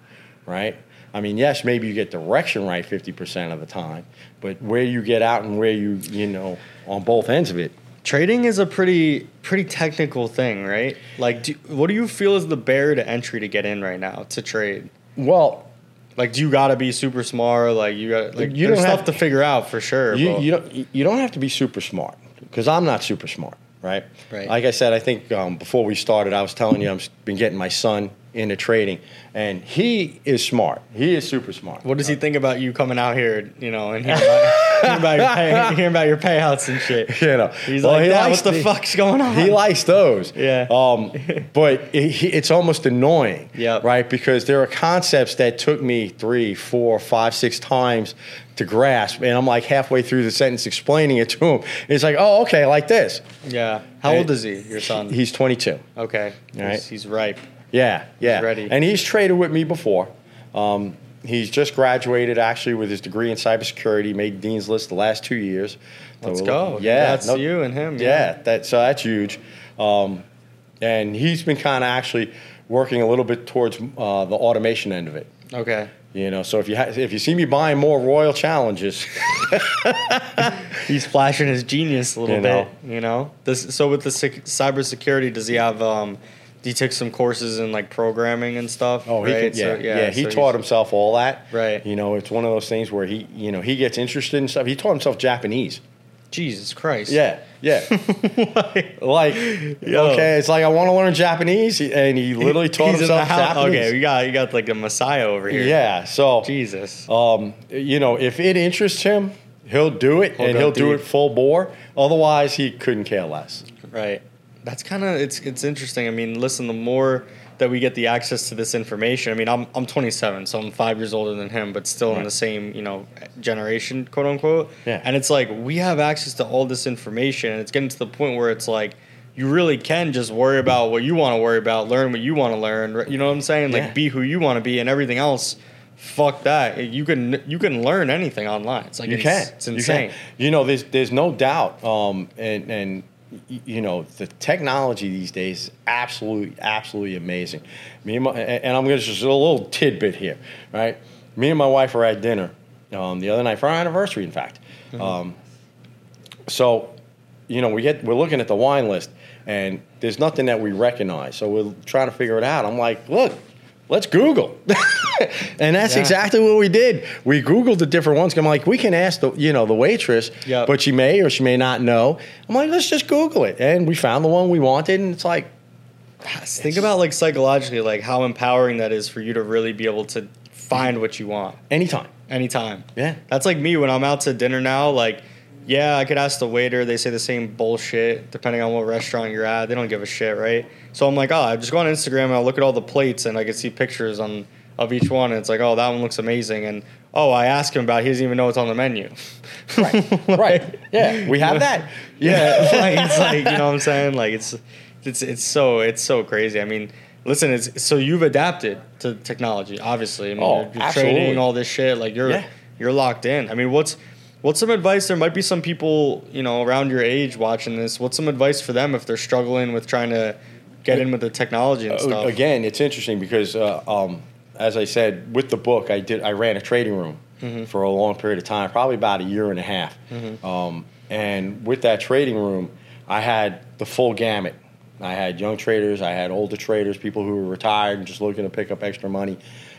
[SPEAKER 1] right? I mean, yes, maybe you get direction right 50% of the time, but where you get out and where you, you know, on both ends of it,
[SPEAKER 2] Trading is a pretty pretty technical thing, right? Like, do, what do you feel is the barrier to entry to get in right now to trade?
[SPEAKER 1] well,
[SPEAKER 2] Like, do you got to be super smart? Like, you got like
[SPEAKER 1] You
[SPEAKER 2] there's
[SPEAKER 1] don't
[SPEAKER 2] stuff
[SPEAKER 1] have-
[SPEAKER 2] to figure out for sure.
[SPEAKER 1] you, you don't you don't have to be super smart because I'm not super smart, right?
[SPEAKER 2] Right.
[SPEAKER 1] Like I said, I think um, before we started, I was telling you I've been getting my son into trading, and he is smart. He is super smart.
[SPEAKER 2] what does he think about you coming out here? You know, and hearing about, hearing about, your, pay, hearing about your payouts and shit.
[SPEAKER 1] You know,
[SPEAKER 2] He's
[SPEAKER 1] Well,
[SPEAKER 2] like,
[SPEAKER 1] he likes
[SPEAKER 2] what the fuck's going on?
[SPEAKER 1] He likes those.
[SPEAKER 2] Yeah.
[SPEAKER 1] Um, but it, he- it's almost annoying.
[SPEAKER 2] Yep.
[SPEAKER 1] Right? Because there are concepts that took me three, four, five, six times to grasp. And I'm like halfway through the sentence explaining it to him. It's like, oh, okay, like this.
[SPEAKER 2] yeah. How old is he? Your son?
[SPEAKER 1] He's 22.
[SPEAKER 2] okay.
[SPEAKER 1] All right.
[SPEAKER 2] He's, he's ripe.
[SPEAKER 1] Yeah, yeah.
[SPEAKER 2] ready.
[SPEAKER 1] And he's traded with me before. Um, he's just graduated actually with his degree in cybersecurity, made Dean's List the last two years.
[SPEAKER 2] Let's go.
[SPEAKER 1] Yeah.
[SPEAKER 2] That's
[SPEAKER 1] no-
[SPEAKER 2] you and him.
[SPEAKER 1] Yeah, that so that's huge. Um, and he's been kind of actually working a little bit towards uh, the automation end of it.
[SPEAKER 2] Okay.
[SPEAKER 1] You know, so if you ha- if you see me buying more Royal Challenges,
[SPEAKER 2] He's flashing his genius a little
[SPEAKER 1] You know.
[SPEAKER 2] bit, you know. This so with the sec- cybersecurity, does he have? Um, he took some courses in like programming and stuff?
[SPEAKER 1] oh, he
[SPEAKER 2] right?
[SPEAKER 1] can, yeah,
[SPEAKER 2] So,
[SPEAKER 1] yeah, he
[SPEAKER 2] so
[SPEAKER 1] taught himself all that.
[SPEAKER 2] Right.
[SPEAKER 1] You know, it's one of those things where he, you know, he gets interested in stuff. He taught himself Japanese.
[SPEAKER 2] Jesus Christ.
[SPEAKER 1] Yeah, yeah.
[SPEAKER 2] Like,
[SPEAKER 1] like, okay, it's like I want to learn Japanese, and he literally taught
[SPEAKER 2] he's
[SPEAKER 1] himself
[SPEAKER 2] house.
[SPEAKER 1] Japanese.
[SPEAKER 2] Okay, you got you got like a messiah over here.
[SPEAKER 1] Yeah, so
[SPEAKER 2] Jesus.
[SPEAKER 1] um, you know, if it interests him, he'll do it,
[SPEAKER 2] He'll
[SPEAKER 1] and he'll do it full bore. Otherwise, he couldn't care less.
[SPEAKER 2] Right. That's kind of it's it's interesting. I mean, listen, the more that we get the access to this information. I mean, I'm I'm 27, so I'm five years older than him, but still in the same you know generation, quote unquote.
[SPEAKER 1] Yeah.
[SPEAKER 2] And it's like we have access to all this information, and it's getting to the point where it's like you really can just worry about what you want to worry about, learn what you want to learn. You know what I'm saying? Like
[SPEAKER 1] Yeah.
[SPEAKER 2] be who you want to be, and everything else. Fuck that. You can you can learn anything online. It's like
[SPEAKER 1] You
[SPEAKER 2] it's,
[SPEAKER 1] can.
[SPEAKER 2] It's
[SPEAKER 1] You
[SPEAKER 2] insane.
[SPEAKER 1] can. You know, there's there's no doubt, um, and and you know the technology these days is absolutely absolutely amazing. Me and my, and I'm gonna just a little tidbit here, right? Me and my wife were at dinner um, the other night for our anniversary, in fact. Um, so, you know, we get we're looking at the wine list, and there's nothing that we recognize. So we're trying to figure it out. I'm like, look, let's Google, and that's
[SPEAKER 2] Yeah.
[SPEAKER 1] exactly what we did. We Googled the different ones. I'm like, we can ask the you know the waitress,
[SPEAKER 2] Yep.
[SPEAKER 1] but she may or she may not know. I'm like, let's just Google it, and we found the one we wanted, and it's like,
[SPEAKER 2] Think about like psychologically, like how empowering that is for you to really be able to find what you want
[SPEAKER 1] anytime.
[SPEAKER 2] anytime.
[SPEAKER 1] Yeah.
[SPEAKER 2] That's like me when I'm out to dinner now. Like, yeah, I could ask the waiter. They say the same bullshit depending on what restaurant you're at. They don't give a shit, right? So I'm like, oh, I just go on Instagram and I look at all the plates and I can see pictures on of each one. And it's like, oh, that one looks amazing. And oh, I ask him about. It. He doesn't even know what's on the menu.
[SPEAKER 1] right, right. Yeah, we have that.
[SPEAKER 2] Yeah, like, it's like you know what I'm saying. Like it's it's it's so it's so crazy. I mean, listen, it's so you've adapted to technology. Obviously, I mean,
[SPEAKER 1] Oh,
[SPEAKER 2] you're, you're
[SPEAKER 1] absolutely.
[SPEAKER 2] trading all this shit. Like you're
[SPEAKER 1] Yeah.
[SPEAKER 2] you're locked in. I mean, what's what's some advice? There might be some people you know around your age watching this. What's some advice for them if they're struggling with trying to get in with the technology and
[SPEAKER 1] Uh,
[SPEAKER 2] stuff?
[SPEAKER 1] Again, it's interesting because, uh, um, as I said, with the book, I did I ran a trading room
[SPEAKER 2] Mm-hmm.
[SPEAKER 1] for a long period of time, probably about a year and a half. Um, and with that trading room, I had the full gamut. I had young traders, I had older traders, people who were retired and just looking to pick up extra money,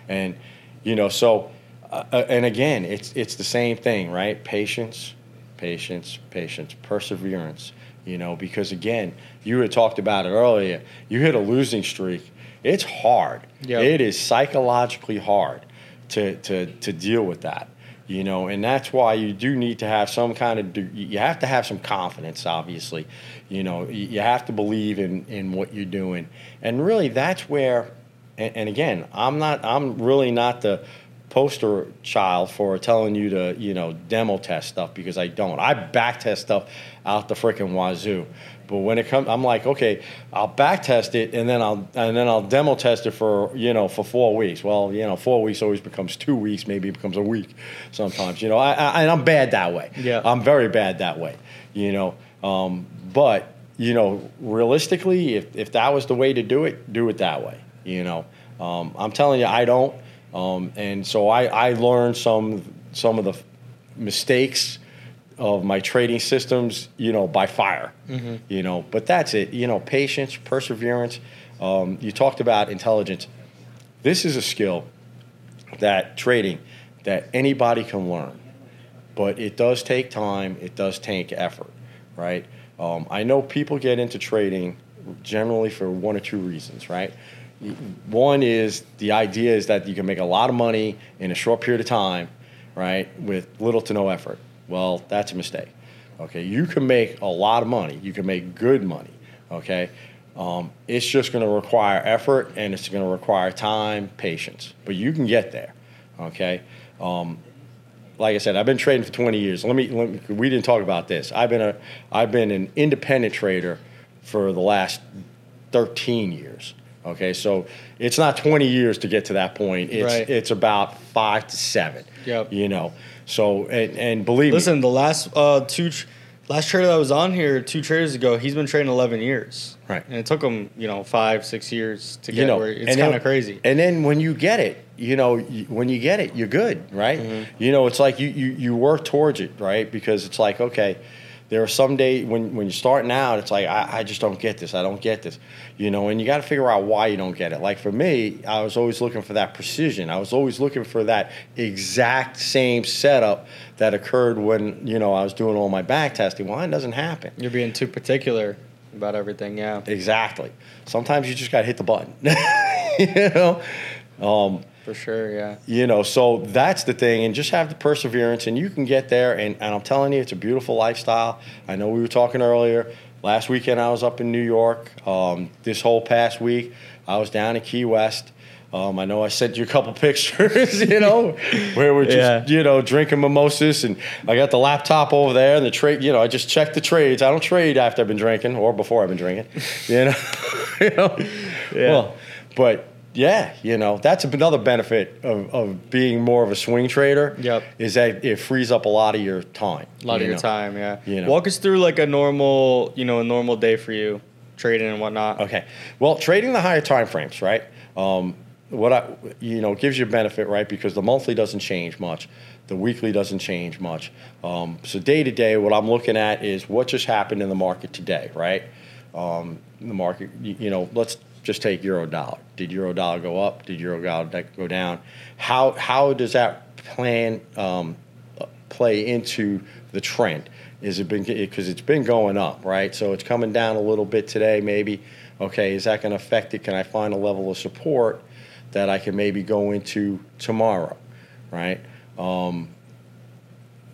[SPEAKER 1] and you know, so uh, uh, and again, it's it's the same thing, right? Patience, patience, patience, perseverance. You know, because again, you had talked about it earlier. You hit a losing streak. It's hard.
[SPEAKER 2] Yep.
[SPEAKER 1] It is psychologically hard to, to, to deal with that. You know, and that's why you do need to have some kind of you have to have some confidence. Obviously, you know, you you have to believe in in what you're doing, and really that's where. And, and again, I'm not. I'm really not the poster child for telling you to you know demo test stuff because I don't. I back test stuff out the freaking wazoo. But when it comes, I'm like, okay, I'll back test it and then I'll and then I'll demo test it for you know for four weeks. Well, you know, four weeks always becomes two weeks, maybe it becomes a week sometimes. You know, I, I and I'm bad that way.
[SPEAKER 2] Yeah.
[SPEAKER 1] I'm very bad that way. You know, um, but you know, realistically, if if that was the way to do it, do it that way. You know, um, I'm telling you, I don't. Um, and so I, I learned some some of the mistakes of my trading systems, you know, by fire. You know, but that's it. You know, patience, perseverance. Um, you talked about intelligence. This is a skill that trading that anybody can learn, but it does take time. It does take effort, right? Um, I know people get into trading generally for one or two reasons, right? One is the idea is that you can make a lot of money in a short period of time, right, with little to no effort. Well, that's a mistake. Okay, you can make a lot of money. You can make good money. Okay, um, it's just going to require effort and it's going to require time, patience. But you can get there. Okay. Um, like I said, I've been trading for 20 years. Let me, let me. We didn't talk about this. I've been a. I've been an independent trader for the last 13 years. Okay, so it's not 20 years to get to that point. It's
[SPEAKER 2] Right.
[SPEAKER 1] it's about five to seven.
[SPEAKER 2] Yep.
[SPEAKER 1] You know. So and and believe
[SPEAKER 2] Listen,
[SPEAKER 1] me,
[SPEAKER 2] the last uh, two, tr- last trader that was on here two traders ago, he's been trading eleven years,
[SPEAKER 1] Right.
[SPEAKER 2] And it took him, you know, five, six years to get
[SPEAKER 1] you know,
[SPEAKER 2] where it's kind of crazy.
[SPEAKER 1] And then when you get it, you know, you, when you get it, you're good, right?
[SPEAKER 2] Mm-hmm.
[SPEAKER 1] You know, it's like you, you you work towards it, right? Because it's like, okay, there are some days when when you're starting out, it's like I, I just don't get this, I don't get this, you know, and you got to figure out why you don't get it. Like for me, I was always looking for that precision. I was always looking for that exact same setup that occurred when you know I was doing all my back testing. Well, it doesn't happen.
[SPEAKER 2] You're being too particular about everything, yeah.
[SPEAKER 1] Exactly. Sometimes you just got to hit the button. you know. Um,
[SPEAKER 2] For sure, yeah.
[SPEAKER 1] you know so that's the thing and just have the perseverance and you can get there and, and i'm telling you it's a beautiful lifestyle i know we were talking earlier last weekend i was up in new york um, this whole past week i was down in key west um, I know I sent you a couple pictures, you know, where we're just,
[SPEAKER 2] Yeah.
[SPEAKER 1] you know, drinking mimosas, and I got the laptop over there, and the trade, you know, I just checked the trades. I don't trade after I've been drinking or before I've been drinking, you know, you know.
[SPEAKER 2] Yeah.
[SPEAKER 1] Well, but yeah, you know, that's another benefit of, of being more of a swing trader.
[SPEAKER 2] Yep.
[SPEAKER 1] Is that it frees up a lot of your time.
[SPEAKER 2] A lot of
[SPEAKER 1] you
[SPEAKER 2] your
[SPEAKER 1] know.
[SPEAKER 2] time, yeah.
[SPEAKER 1] You know.
[SPEAKER 2] Walk us through like a normal, you know, a normal day for you, trading and whatnot.
[SPEAKER 1] Okay. Well, trading the higher time frames, right? Um, what I, you know, gives you a benefit, right? Because the monthly doesn't change much, the weekly doesn't change much. Um, so day to day, what I'm looking at is what just happened in the market today, right? Um, the market, you, you know, let's just take euro dollar. Did euro dollar go up? Did euro dollar go down? How how does that plan um, play into the trend? Is it been because it's been going up, right? So it's coming down a little bit today, maybe. Okay, is that going to affect it? Can I find a level of support that I can maybe go into tomorrow, right? Um,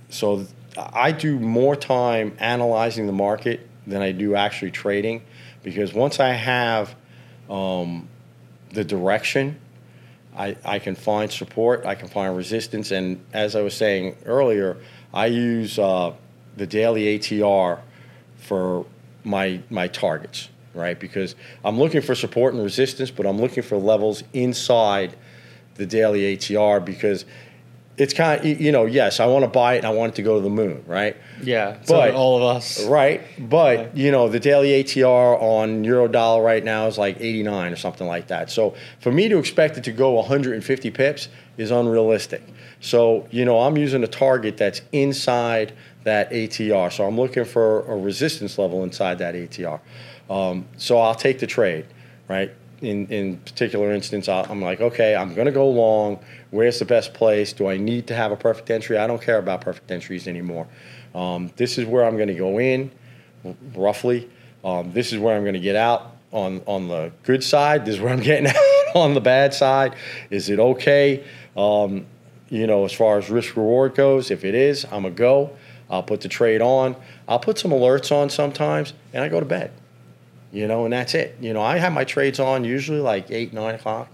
[SPEAKER 1] so th- I do more time analyzing the market than I do actually trading because once I have um, the direction I, I can find support, I can find resistance, and as I was saying earlier, I use uh, the daily ATR for my my targets, right? Because I'm looking for support and resistance, but I'm looking for levels inside the daily ATR because it's kind of you know yes I want to buy it and I want it to go to the moon, right?
[SPEAKER 2] Yeah,
[SPEAKER 1] But-
[SPEAKER 2] all of us.
[SPEAKER 1] Right, but you know the daily ATR on euro dollar right now is like 89 or something like that. So for me to expect it to go 150 pips is unrealistic. So you know I'm using a target that's inside that ATR. So I'm looking for a resistance level inside that ATR. Um, so I'll take the trade, right? In in particular instance, I'm like, okay, I'm to go long. Where's the best place? Do I need to have a perfect entry? I don't care about perfect entries anymore. Um, this is where I'm to go in, roughly. Um, this is where I'm to get out on on the good side. This is where I'm getting out on the bad side. Is it okay? Um, you know, as far as risk reward goes, if it is, I'm a go. I'll put the trade on. I'll put some alerts on sometimes, and I go to bed. You know, and that's it. You know, I have my trades on usually like eight, nine o'clock.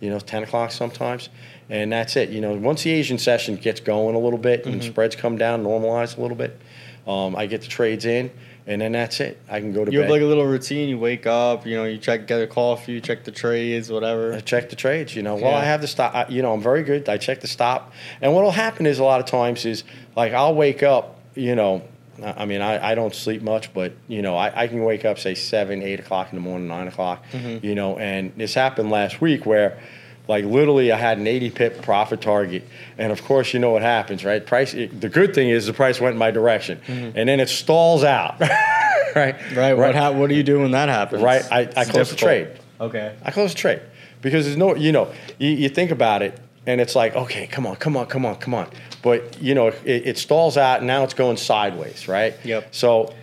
[SPEAKER 1] You know, ten o'clock sometimes, and that's it. You know, once the Asian session gets going a little bit and spreads come down, normalize a little bit, um, I get the trades in, and then that's it. I can go to
[SPEAKER 2] You
[SPEAKER 1] bed.
[SPEAKER 2] have like a little routine. You wake up, you know, you check, get a coffee, you check the trades, whatever.
[SPEAKER 1] I check the trades. You know, well,
[SPEAKER 2] Yeah.
[SPEAKER 1] I have the stop. I, you know, I'm very good. I check the stop, and what will happen is a lot of times is like I'll wake up. You know, I I mean, I, I don't sleep much, but you know, I, I can wake up say seven, eight o'clock in the morning, nine o'clock.
[SPEAKER 2] Mm-hmm.
[SPEAKER 1] You know, and this happened last week where. Like literally, I had an 80 pip profit target, and of course, you know what happens, right? Price. It, the good thing is the price went in my direction, and then it stalls out, right?
[SPEAKER 2] Mm-hmm. Right. What, ha- what do you do when that happens?
[SPEAKER 1] Right. I, I close the trade.
[SPEAKER 2] Okay.
[SPEAKER 1] I close the trade because there's no, you know, you, you think about it and it's like, okay, come on, come on, come on, come on. But, you know, it, it stalls out and now it's going sideways, right?
[SPEAKER 2] Yep.
[SPEAKER 1] So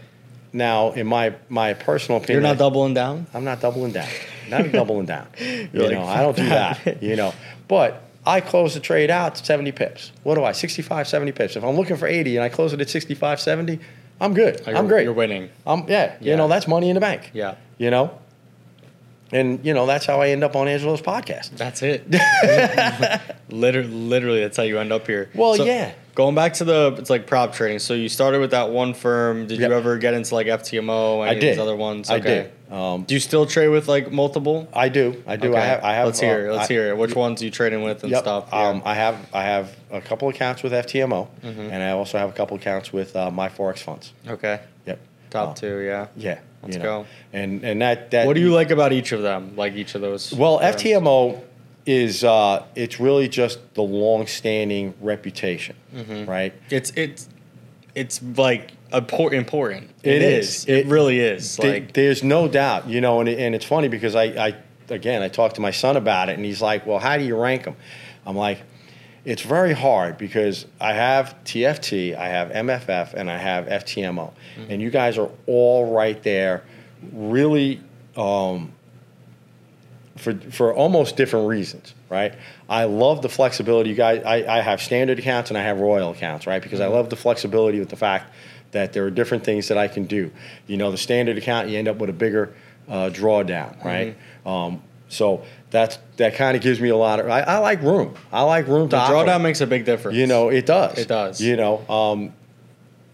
[SPEAKER 1] now, in my, my personal opinion You're
[SPEAKER 2] not doubling down?
[SPEAKER 1] I'm not doubling down. Not doubling down. you
[SPEAKER 2] like,
[SPEAKER 1] know, I don't do that, you know. But I close the trade out at 70 pips. What do I? 65, 70 pips. If I'm looking for 80 and I close it at 65, 70, I'm good. I'm great.
[SPEAKER 2] You're winning.
[SPEAKER 1] I'm, yeah,
[SPEAKER 2] Yeah.
[SPEAKER 1] you know, that's money in the bank
[SPEAKER 2] Yeah.
[SPEAKER 1] you know and you know that's how i end up on angelo's podcast
[SPEAKER 2] That's it. literally, literally, that's how you end up here.
[SPEAKER 1] Well, yeah.
[SPEAKER 2] Going back to the it's like prop trading. So you started with that one firm. Did
[SPEAKER 1] Yep.
[SPEAKER 2] you ever get into like FTMO? Any
[SPEAKER 1] i
[SPEAKER 2] of
[SPEAKER 1] did
[SPEAKER 2] these other ones?
[SPEAKER 1] i did um,
[SPEAKER 2] Do you still trade with like multiple?
[SPEAKER 1] i do i do i have i have
[SPEAKER 2] Let's hear.
[SPEAKER 1] uh,
[SPEAKER 2] Let's
[SPEAKER 1] I,
[SPEAKER 2] hear it. Which ones are you trading with and
[SPEAKER 1] yep,
[SPEAKER 2] stuff?
[SPEAKER 1] um, i have i have a couple of accounts with ftmo
[SPEAKER 2] Mm-hmm.
[SPEAKER 1] and i also have a couple accounts with uh, my forex funds
[SPEAKER 2] okay.
[SPEAKER 1] yep
[SPEAKER 2] Top
[SPEAKER 1] Uh,
[SPEAKER 2] two. Yeah.
[SPEAKER 1] yeah
[SPEAKER 2] Let's
[SPEAKER 1] you know.
[SPEAKER 2] go.
[SPEAKER 1] and and that that
[SPEAKER 2] What do you like about each of them? Like each of those?
[SPEAKER 1] Well,
[SPEAKER 2] firms?
[SPEAKER 1] FTMO is uh, it's really just the long-standing reputation,
[SPEAKER 2] Mm-hmm.
[SPEAKER 1] right?
[SPEAKER 2] It's it's it's like impor- important.
[SPEAKER 1] It
[SPEAKER 2] it
[SPEAKER 1] is.
[SPEAKER 2] is. It,
[SPEAKER 1] It-
[SPEAKER 2] really is.
[SPEAKER 1] Th-
[SPEAKER 2] Like
[SPEAKER 1] there's no doubt, you know, and, it- and it's funny because I, I, again, I talked to my son about it, and he's like, "Well, how do you rank them?" I'm like, "It's very hard because I have TFT, I have MFF, and I have FTMO, and you guys are all right there, really." Um, for, for almost different reasons, right? I love the flexibility. You guys, I, I have standard accounts and I have royal accounts, right? Because I love the flexibility with the fact that there are different things that I can do. You know, the standard account, you end up with a bigger uh, drawdown, right? Um, so that's that kind of gives me a lot of. I, I like room. I like room to
[SPEAKER 2] the
[SPEAKER 1] operate.
[SPEAKER 2] drawdown makes a big difference.
[SPEAKER 1] You know, it does.
[SPEAKER 2] It does.
[SPEAKER 1] You know, um,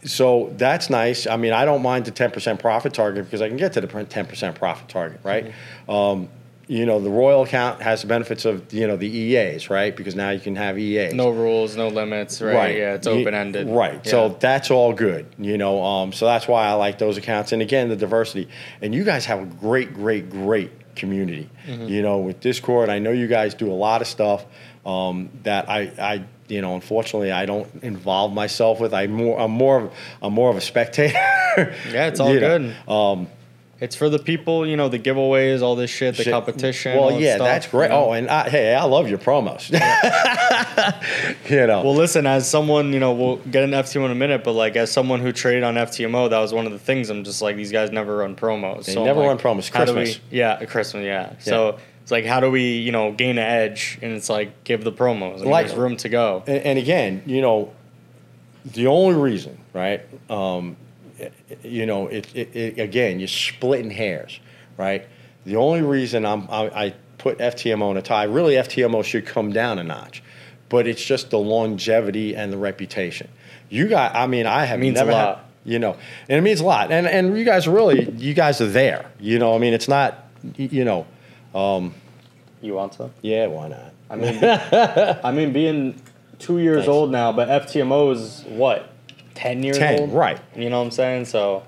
[SPEAKER 1] so that's nice. I mean, I don't mind the ten percent profit target because I can get to the ten percent profit target, right?
[SPEAKER 2] Mm-hmm.
[SPEAKER 1] Um, you know, the Royal account has the benefits of you know the EAs, right? Because now you can have EAs.
[SPEAKER 2] no rules, no limits. Right. Yeah. It's open ended.
[SPEAKER 1] Right. So that's all good. You know, um, so that's why I like those accounts. And again, the diversity. And you guys have a great, great, great community.
[SPEAKER 2] Mm-hmm.
[SPEAKER 1] You know, with Discord, I know you guys do a lot of stuff um, that I, I, you know, unfortunately, I don't involve myself with. I more, I'm more, of, I'm more of a spectator.
[SPEAKER 2] Yeah, it's all good.
[SPEAKER 1] Um,
[SPEAKER 2] It's for the people, you know, the giveaways, all this shit, the
[SPEAKER 1] shit.
[SPEAKER 2] competition.
[SPEAKER 1] Well, yeah,
[SPEAKER 2] stuff,
[SPEAKER 1] that's great.
[SPEAKER 2] you know?
[SPEAKER 1] Oh, and I, hey, I love your promos. you know.
[SPEAKER 2] Well, listen, as someone, you know, we'll get an FTMO in a minute, but like as someone who traded on FTMO, that was one of the things. I'm just like, these guys never run promos.
[SPEAKER 1] They
[SPEAKER 2] So
[SPEAKER 1] never
[SPEAKER 2] like,
[SPEAKER 1] run promos. Christmas.
[SPEAKER 2] we- yeah, Christmas, yeah. So it's like, how do we, you know, gain an edge? And it's like, give the promos. Mean,
[SPEAKER 1] Like-
[SPEAKER 2] there's room to go.
[SPEAKER 1] and, and again, you know, the only reason, right? Um, you know, it, it, it again, you're splitting hairs, right? The only reason I'm, I, I put FTMO in a tie. Really, FTMO should come down a notch, but it's just the longevity and the reputation. You got, I mean, I have
[SPEAKER 2] Means a
[SPEAKER 1] never had-
[SPEAKER 2] lot.
[SPEAKER 1] you know, and it means a lot. And and you guys are really, you guys are there. You know, I mean, it's not, you know, um,
[SPEAKER 2] You want to?
[SPEAKER 1] yeah, why not?
[SPEAKER 2] I mean, I mean, being two years
[SPEAKER 1] Thanks.
[SPEAKER 2] old now, but FTMO is what, ten years
[SPEAKER 1] 10,
[SPEAKER 2] old,
[SPEAKER 1] right.
[SPEAKER 2] You know what I'm saying? So,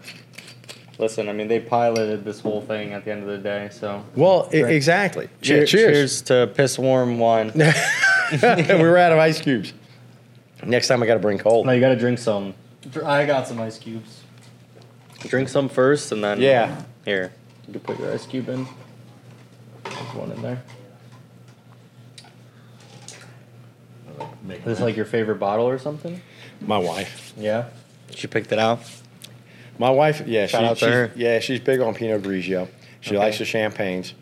[SPEAKER 2] listen, I mean, they piloted this whole thing at the end of the day. So,
[SPEAKER 1] Well, i-
[SPEAKER 2] Right.
[SPEAKER 1] exactly.
[SPEAKER 2] Cheer-
[SPEAKER 1] Cheers.
[SPEAKER 2] cheers to piss warm wine.
[SPEAKER 1] we were out of ice cubes. Next time I got to bring cold.
[SPEAKER 2] no, you got to drink some. I got some ice cubes. Drink some first, and then
[SPEAKER 1] Yeah.
[SPEAKER 2] Here, you can put your ice cube in. There's one in there. Is this like your favorite bottle or something?
[SPEAKER 1] My wife.
[SPEAKER 2] Yeah. She picked it out.
[SPEAKER 1] My wife, yeah,
[SPEAKER 2] Shout
[SPEAKER 1] she,
[SPEAKER 2] out to
[SPEAKER 1] she's,
[SPEAKER 2] her.
[SPEAKER 1] yeah, she's big on Pinot Grigio. She
[SPEAKER 2] Okay.
[SPEAKER 1] likes the champagnes.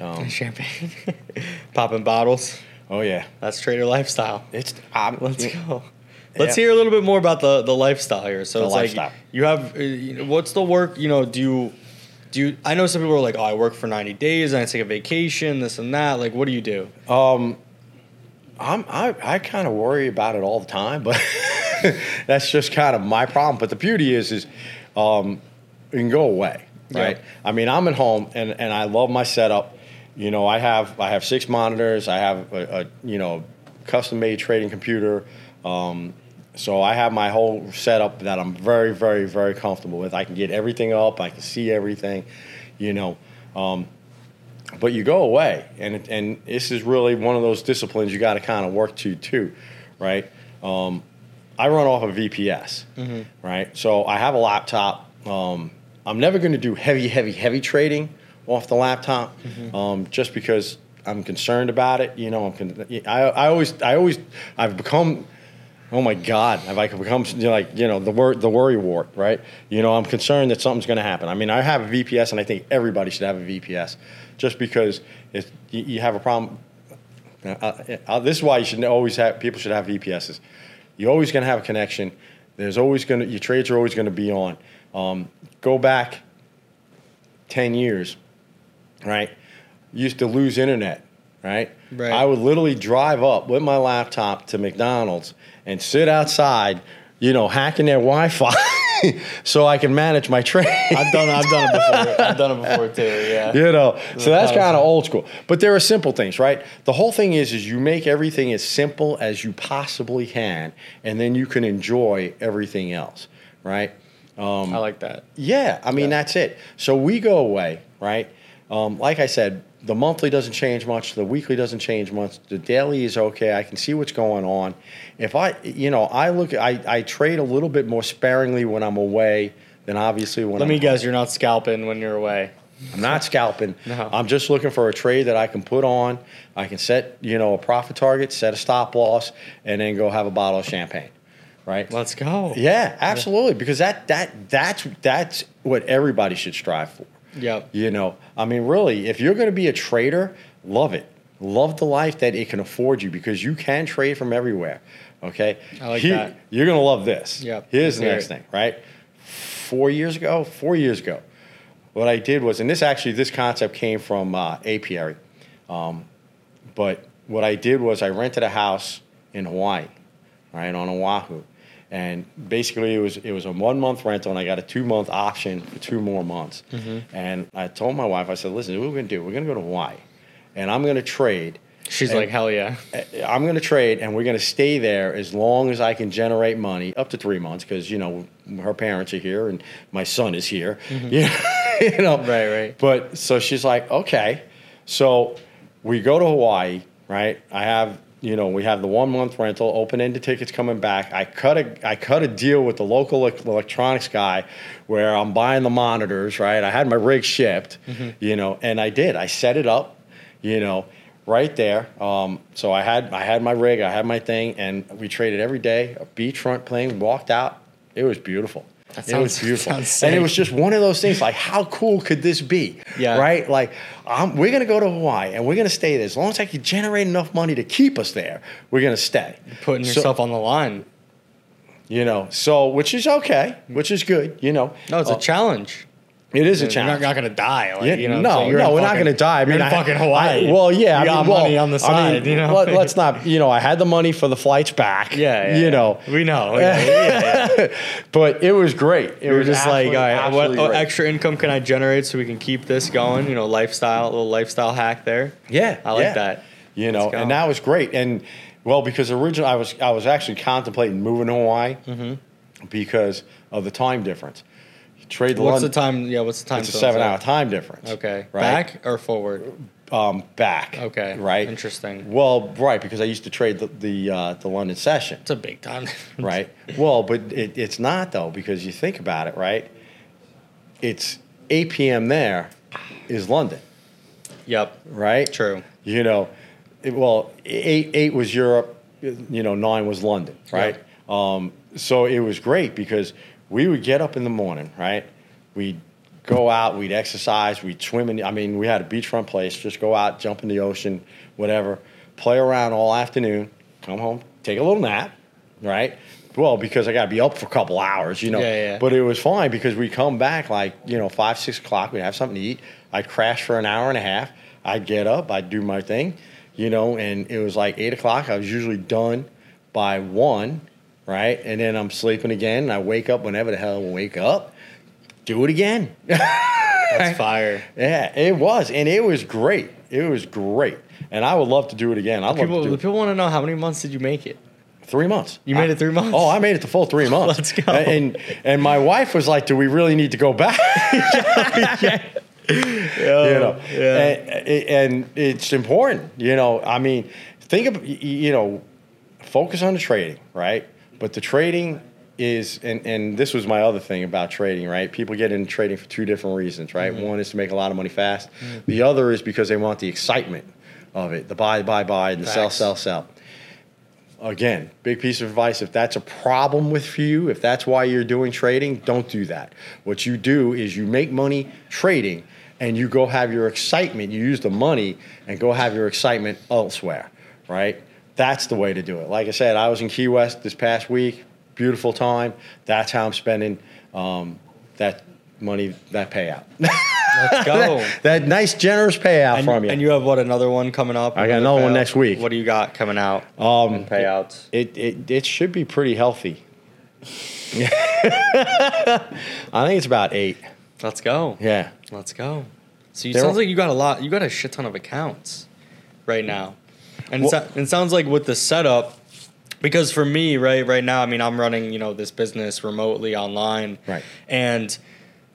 [SPEAKER 1] Um,
[SPEAKER 2] Champagne. Popping bottles.
[SPEAKER 1] oh yeah,
[SPEAKER 2] That's trader lifestyle.
[SPEAKER 1] it's um,
[SPEAKER 2] Let's go. Let's
[SPEAKER 1] Yeah.
[SPEAKER 2] hear a little bit more about the, the lifestyle here. So
[SPEAKER 1] The
[SPEAKER 2] it's
[SPEAKER 1] lifestyle.
[SPEAKER 2] like you have, uh, you know, what's the work? You know, do you, do you? I know some people are like, oh, I work for ninety days and I take a vacation, this and that. Like, what do you do?
[SPEAKER 1] Um, I'm, I I kind of worry about it all the time, but that's just kind of my problem. But the beauty is, is um, you can go away, right?
[SPEAKER 2] Yeah.
[SPEAKER 1] I mean, I'm at home and, and I love my setup. You know, I have I have six monitors. I have a, a you know custom made trading computer. Um, so I have my whole setup that I'm very very very comfortable with. I can get everything up. I can see everything. You know. Um, but you go away, and and this is really one of those disciplines you got to kind of work to too, right? Um, I run off of VPS, right? So I have a laptop. Um, I'm never going to do heavy, heavy, heavy trading off the laptop, um, just because I'm concerned about it. You know, I'm con- I, I always I always I've become oh my god have i become you know, like you know the wor- the worry wart right you know i'm concerned that something's going to happen i mean i have a vps and i think everybody should have a vps just because if you, you have a problem uh, uh, uh, this is why you should always have people should have vps's you're always going to have a connection. There's always going to your trades are always going to be on. Um, go back 10 years right? Used to lose internet right?
[SPEAKER 2] Right.
[SPEAKER 1] i would literally drive up with my laptop to mcdonald's and sit outside you know hacking their wi-fi so i can manage my trade
[SPEAKER 2] I've done I've done it before. I've done it before too. Yeah.
[SPEAKER 1] you know so that's kind of old school but there are simple things right the whole thing is is you make everything as simple as you possibly can and then you can enjoy everything else right
[SPEAKER 2] I like that.
[SPEAKER 1] yeah, I mean
[SPEAKER 2] Yeah.
[SPEAKER 1] that's it. So we go away, right? Um, like I said, the monthly doesn't change much. The weekly doesn't change much. The daily is okay. I can see what's going on. If I, you know, I look, I, I trade a little bit more sparingly when I'm away than obviously when
[SPEAKER 2] Let
[SPEAKER 1] I'm
[SPEAKER 2] me guess, you're not scalping when you're away.
[SPEAKER 1] I'm not scalping.
[SPEAKER 2] No.
[SPEAKER 1] I'm just looking for a trade that I can put on. I can set, you know, a profit target, set a stop loss, and then go have a bottle of champagne, right?
[SPEAKER 2] Let's go.
[SPEAKER 1] Yeah, absolutely. Because that that that's that's what everybody should strive for.
[SPEAKER 2] Yep.
[SPEAKER 1] You know, I mean, really, if you're going to be a trader, love it. Love the life that it can afford you because you can trade from everywhere. Okay,
[SPEAKER 2] I like
[SPEAKER 1] Here-
[SPEAKER 2] that.
[SPEAKER 1] You're going to love this.
[SPEAKER 2] Yep.
[SPEAKER 1] Here's the next thing, right? Four years ago, four years ago, what I did was, and this actually, this concept came from uh, Apiary. Um, but what I did was I rented a house in Hawaii, right on Oahu, and basically it was it was a one month rental, and I got a two month option for two more months.
[SPEAKER 2] Mm-hmm.
[SPEAKER 1] And I told my wife, I said, "Listen, what we're gonna do? We're gonna go to Hawaii, and I'm gonna trade."
[SPEAKER 2] She's
[SPEAKER 1] And-
[SPEAKER 2] like, hell yeah.
[SPEAKER 1] I'm going to trade, and we're going to stay there as long as I can generate money, up to three months, because you know her parents are here and my son is here. You, know, you know,
[SPEAKER 2] Mm-hmm. Right, right.
[SPEAKER 1] But so she's like, okay. So we go to Hawaii, right? I have, you know, we have the one month rental, open ended tickets coming back. I cut a, I cut a deal with the local electronics guy, where I'm buying the monitors, right? I had my rig shipped,
[SPEAKER 2] Mm-hmm.
[SPEAKER 1] you know, and I did. I set it up, you know right there. Um, so I had I had my rig, I had my thing, and we traded every day. A beachfront plane, walked out. It was beautiful.
[SPEAKER 2] That
[SPEAKER 1] it was
[SPEAKER 2] sounds-
[SPEAKER 1] beautiful,
[SPEAKER 2] sounds
[SPEAKER 1] and it was just one of those things. Like, how cool could this be?
[SPEAKER 2] Yeah.
[SPEAKER 1] Right. Like, um, we're gonna go to Hawaii, and we're gonna stay there as long as I can generate enough money to keep us there. We're gonna stay.
[SPEAKER 2] Putting
[SPEAKER 1] So-
[SPEAKER 2] yourself on the line.
[SPEAKER 1] you know. So, which is okay, which is good. You know.
[SPEAKER 2] No, it's
[SPEAKER 1] Uh,
[SPEAKER 2] a challenge.
[SPEAKER 1] It is a challenge.
[SPEAKER 2] You're not, not gonna die. Like,
[SPEAKER 1] Yeah,
[SPEAKER 2] you know,
[SPEAKER 1] no,
[SPEAKER 2] so
[SPEAKER 1] no, we're not going to die. I mean,
[SPEAKER 2] in
[SPEAKER 1] I,
[SPEAKER 2] fucking Hawaii.
[SPEAKER 1] I- well, yeah,
[SPEAKER 2] you
[SPEAKER 1] I
[SPEAKER 2] got
[SPEAKER 1] mean, well,
[SPEAKER 2] money on the
[SPEAKER 1] I
[SPEAKER 2] side.
[SPEAKER 1] mean,
[SPEAKER 2] you know,
[SPEAKER 1] let, us not. You know, I had the money for the flights back.
[SPEAKER 2] Yeah, yeah,
[SPEAKER 1] you know,
[SPEAKER 2] we know. Yeah,
[SPEAKER 1] but it was great. It
[SPEAKER 2] We
[SPEAKER 1] was
[SPEAKER 2] just like, all right, what what extra income can I generate so we can keep this going? You know, lifestyle, a little lifestyle hack there.
[SPEAKER 1] Yeah,
[SPEAKER 2] I like that.
[SPEAKER 1] You know, and that was great. And well, because originally I was I was actually contemplating moving to Hawaii mm-hmm. because of the time difference. Trade the.
[SPEAKER 2] What's the time? Yeah, what's the time?
[SPEAKER 1] It's a seven hour time difference.
[SPEAKER 2] Okay,
[SPEAKER 1] Right.
[SPEAKER 2] back or forward?
[SPEAKER 1] Um, back.
[SPEAKER 2] Okay,
[SPEAKER 1] Right.
[SPEAKER 2] interesting.
[SPEAKER 1] Well, right, because I used to trade the the, uh, the London session.
[SPEAKER 2] It's a big time.
[SPEAKER 1] right? Well, but it, it's not though because you think about it, right? It's 8 p.m. there is London,
[SPEAKER 2] yep.
[SPEAKER 1] right?
[SPEAKER 2] True.
[SPEAKER 1] You know, it, well, eight eight was Europe, you know, nine was London, right? Um, so it was great because we would get up in the morning, right? We'd go out, we'd exercise, we'd swim in. I mean, we had a beachfront place. Just go out, jump in the ocean, whatever. Play around all afternoon. Come home, take a little nap, right? Well, because I got to be up for a couple hours, you know.
[SPEAKER 2] Yeah, yeah.
[SPEAKER 1] But it was fine because we come back like you know five six o'clock. We'd have something to eat. I'd crash for an hour and a half. I'd get up. I'd do my thing, you know. And it was like eight o'clock. I was usually done by one, right? And then I'm sleeping again. And I wake up whenever the hell I wake up. Do it again.
[SPEAKER 2] That's fire.
[SPEAKER 1] Yeah, it was, and it was great. It was great, and I would love to do it again. I'd love
[SPEAKER 2] People,
[SPEAKER 1] to do it.
[SPEAKER 2] people want to know how many months did you make it?
[SPEAKER 1] Three months.
[SPEAKER 2] You made
[SPEAKER 1] I-
[SPEAKER 2] it three months?
[SPEAKER 1] Oh, I made it the full three months.
[SPEAKER 2] Let's go.
[SPEAKER 1] And and my wife was like, "Do we really need to go back?" you know,
[SPEAKER 2] yeah.
[SPEAKER 1] and, and it's important. You know, I mean, think of you know, focus on the trading, right? But the trading is, and and this was my other thing about trading, right? People get into trading for two different reasons, right?
[SPEAKER 2] Mm-hmm.
[SPEAKER 1] One is to make a lot of money fast. The other is because they want the excitement of it, the buy, buy, buy, and the sell, sell, sell again, big piece of advice. If that's a problem with you, if that's why you're doing trading, don't do that. What you do is you make money trading and you go have your excitement. You use the money and go have your excitement elsewhere, right? That's the way to do it. Like I said, I was in Key West this past week. Beautiful time. That's how I'm spending um, that money, that payout.
[SPEAKER 2] Let's go.
[SPEAKER 1] that nice, generous payout
[SPEAKER 2] and,
[SPEAKER 1] from you.
[SPEAKER 2] and you have what another one coming up?
[SPEAKER 1] I got another one next week.
[SPEAKER 2] What do you got coming out?
[SPEAKER 1] Um,
[SPEAKER 2] payouts.
[SPEAKER 1] It, it it should be pretty healthy. I think it's about eight.
[SPEAKER 2] Let's go.
[SPEAKER 1] Yeah.
[SPEAKER 2] Let's go. So you sounds like you got a lot. You got a shit ton of accounts right now, and it, so- it sounds like with the setup. Because for me, right, right now, I mean, I'm running, you know, this business remotely online,
[SPEAKER 1] Right.
[SPEAKER 2] And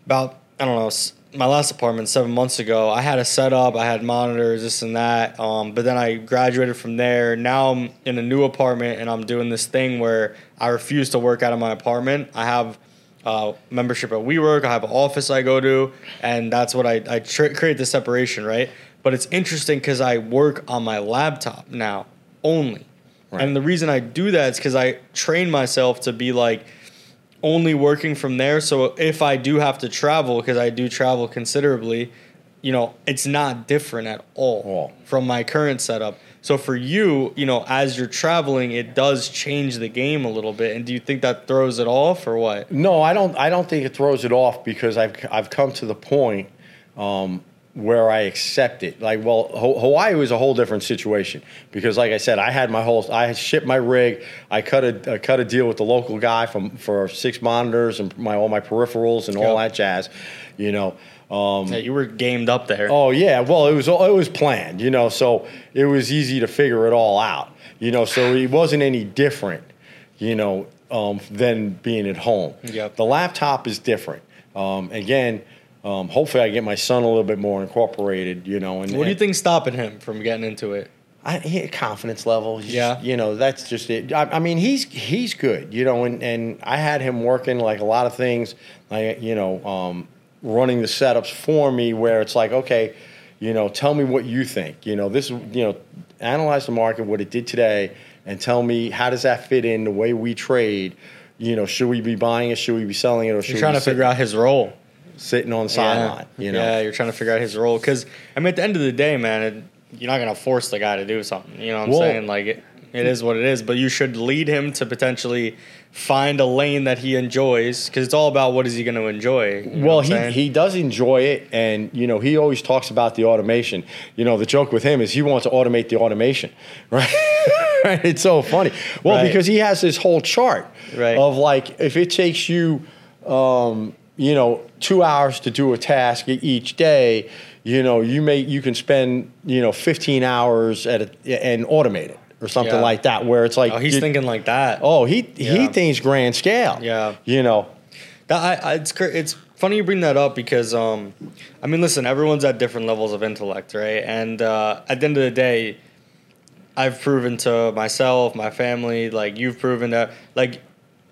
[SPEAKER 2] about I don't know, my last apartment seven months ago, I had a setup, I had monitors, this and that. Um, but then I graduated from there. Now I'm in a new apartment, and I'm doing this thing where I refuse to work out of my apartment. I have uh, membership at WeWork. I have an office I go to, and that's what I, I tr- create the separation, right? But it's interesting because I work on my laptop now only.
[SPEAKER 1] Right.
[SPEAKER 2] And the reason I do that is because I train myself to be like only working from there. So if I do have to travel, because I do travel considerably, you know, it's not different at all
[SPEAKER 1] All.
[SPEAKER 2] from my current setup. So for you, you know, as you're traveling, it does change the game a little bit. And do you think that throws it off or what?
[SPEAKER 1] No, I don't. I don't think it throws it off because I've I've come to the point um, where I accept it. Like, well, Ho- Hawaii was a whole different situation because, like I said, I had my whole. I shipped my rig. I cut a I cut a deal with the local guy from for six monitors and my all my peripherals and all that jazz. You know. Um,
[SPEAKER 2] Yeah, you were gamed up there.
[SPEAKER 1] Oh yeah, well it was it was planned, you know, so it was easy to figure it all out, you know. So it wasn't any different, you know, um, than being at home.
[SPEAKER 2] Yep.
[SPEAKER 1] The laptop is different. Um, again, um, hopefully I get my son a little bit more incorporated, you know. And
[SPEAKER 2] What do you think stopping him from getting into it?
[SPEAKER 1] I, he, confidence level.
[SPEAKER 2] Yeah.
[SPEAKER 1] you know that's just it. I, I mean, he's he's good, you know, and, and I had him working like a lot of things, like you know, um, running the setups for me, where it's like, okay, you know, tell me what you think. You know, this, you know, analyze the market, what it did today, and tell me how does that fit in the way we trade. You know, should we be buying it? Should we be selling it? Or should
[SPEAKER 2] You're trying to figure out his role.
[SPEAKER 1] Sitting on the sideline? You know,
[SPEAKER 2] Yeah, you're trying to figure out his role. Because, I mean, at the end of the day, man, it, you're not going to force the guy to do something. You know what I'm
[SPEAKER 1] Well-
[SPEAKER 2] saying? Like, it, It is what it is. But you should lead him to potentially find a lane that he enjoys because it's all about what is he going to enjoy. you know
[SPEAKER 1] Well, he,
[SPEAKER 2] saying?
[SPEAKER 1] he does enjoy it, and you know he always talks about the automation. You know, the joke with him is he wants to automate the automation, right? right? It's so funny. Well,
[SPEAKER 2] Right.
[SPEAKER 1] because he has this whole chart
[SPEAKER 2] Right.
[SPEAKER 1] of like if it takes you, um, you know, two hours to do a task each day, you know, you may you can spend you know 15 hours at a, and automate it or something
[SPEAKER 2] Yeah.
[SPEAKER 1] like that, where it's like
[SPEAKER 2] oh, he's
[SPEAKER 1] you-
[SPEAKER 2] thinking like that.
[SPEAKER 1] Oh, he he thinks grand scale.
[SPEAKER 2] Yeah.
[SPEAKER 1] you know.
[SPEAKER 2] That I, I, it's it's funny you bring that up because um, I mean, listen, everyone's at different levels of intellect, right? And uh, at the end of the day, I've proven to myself, my family, like you've proven that, like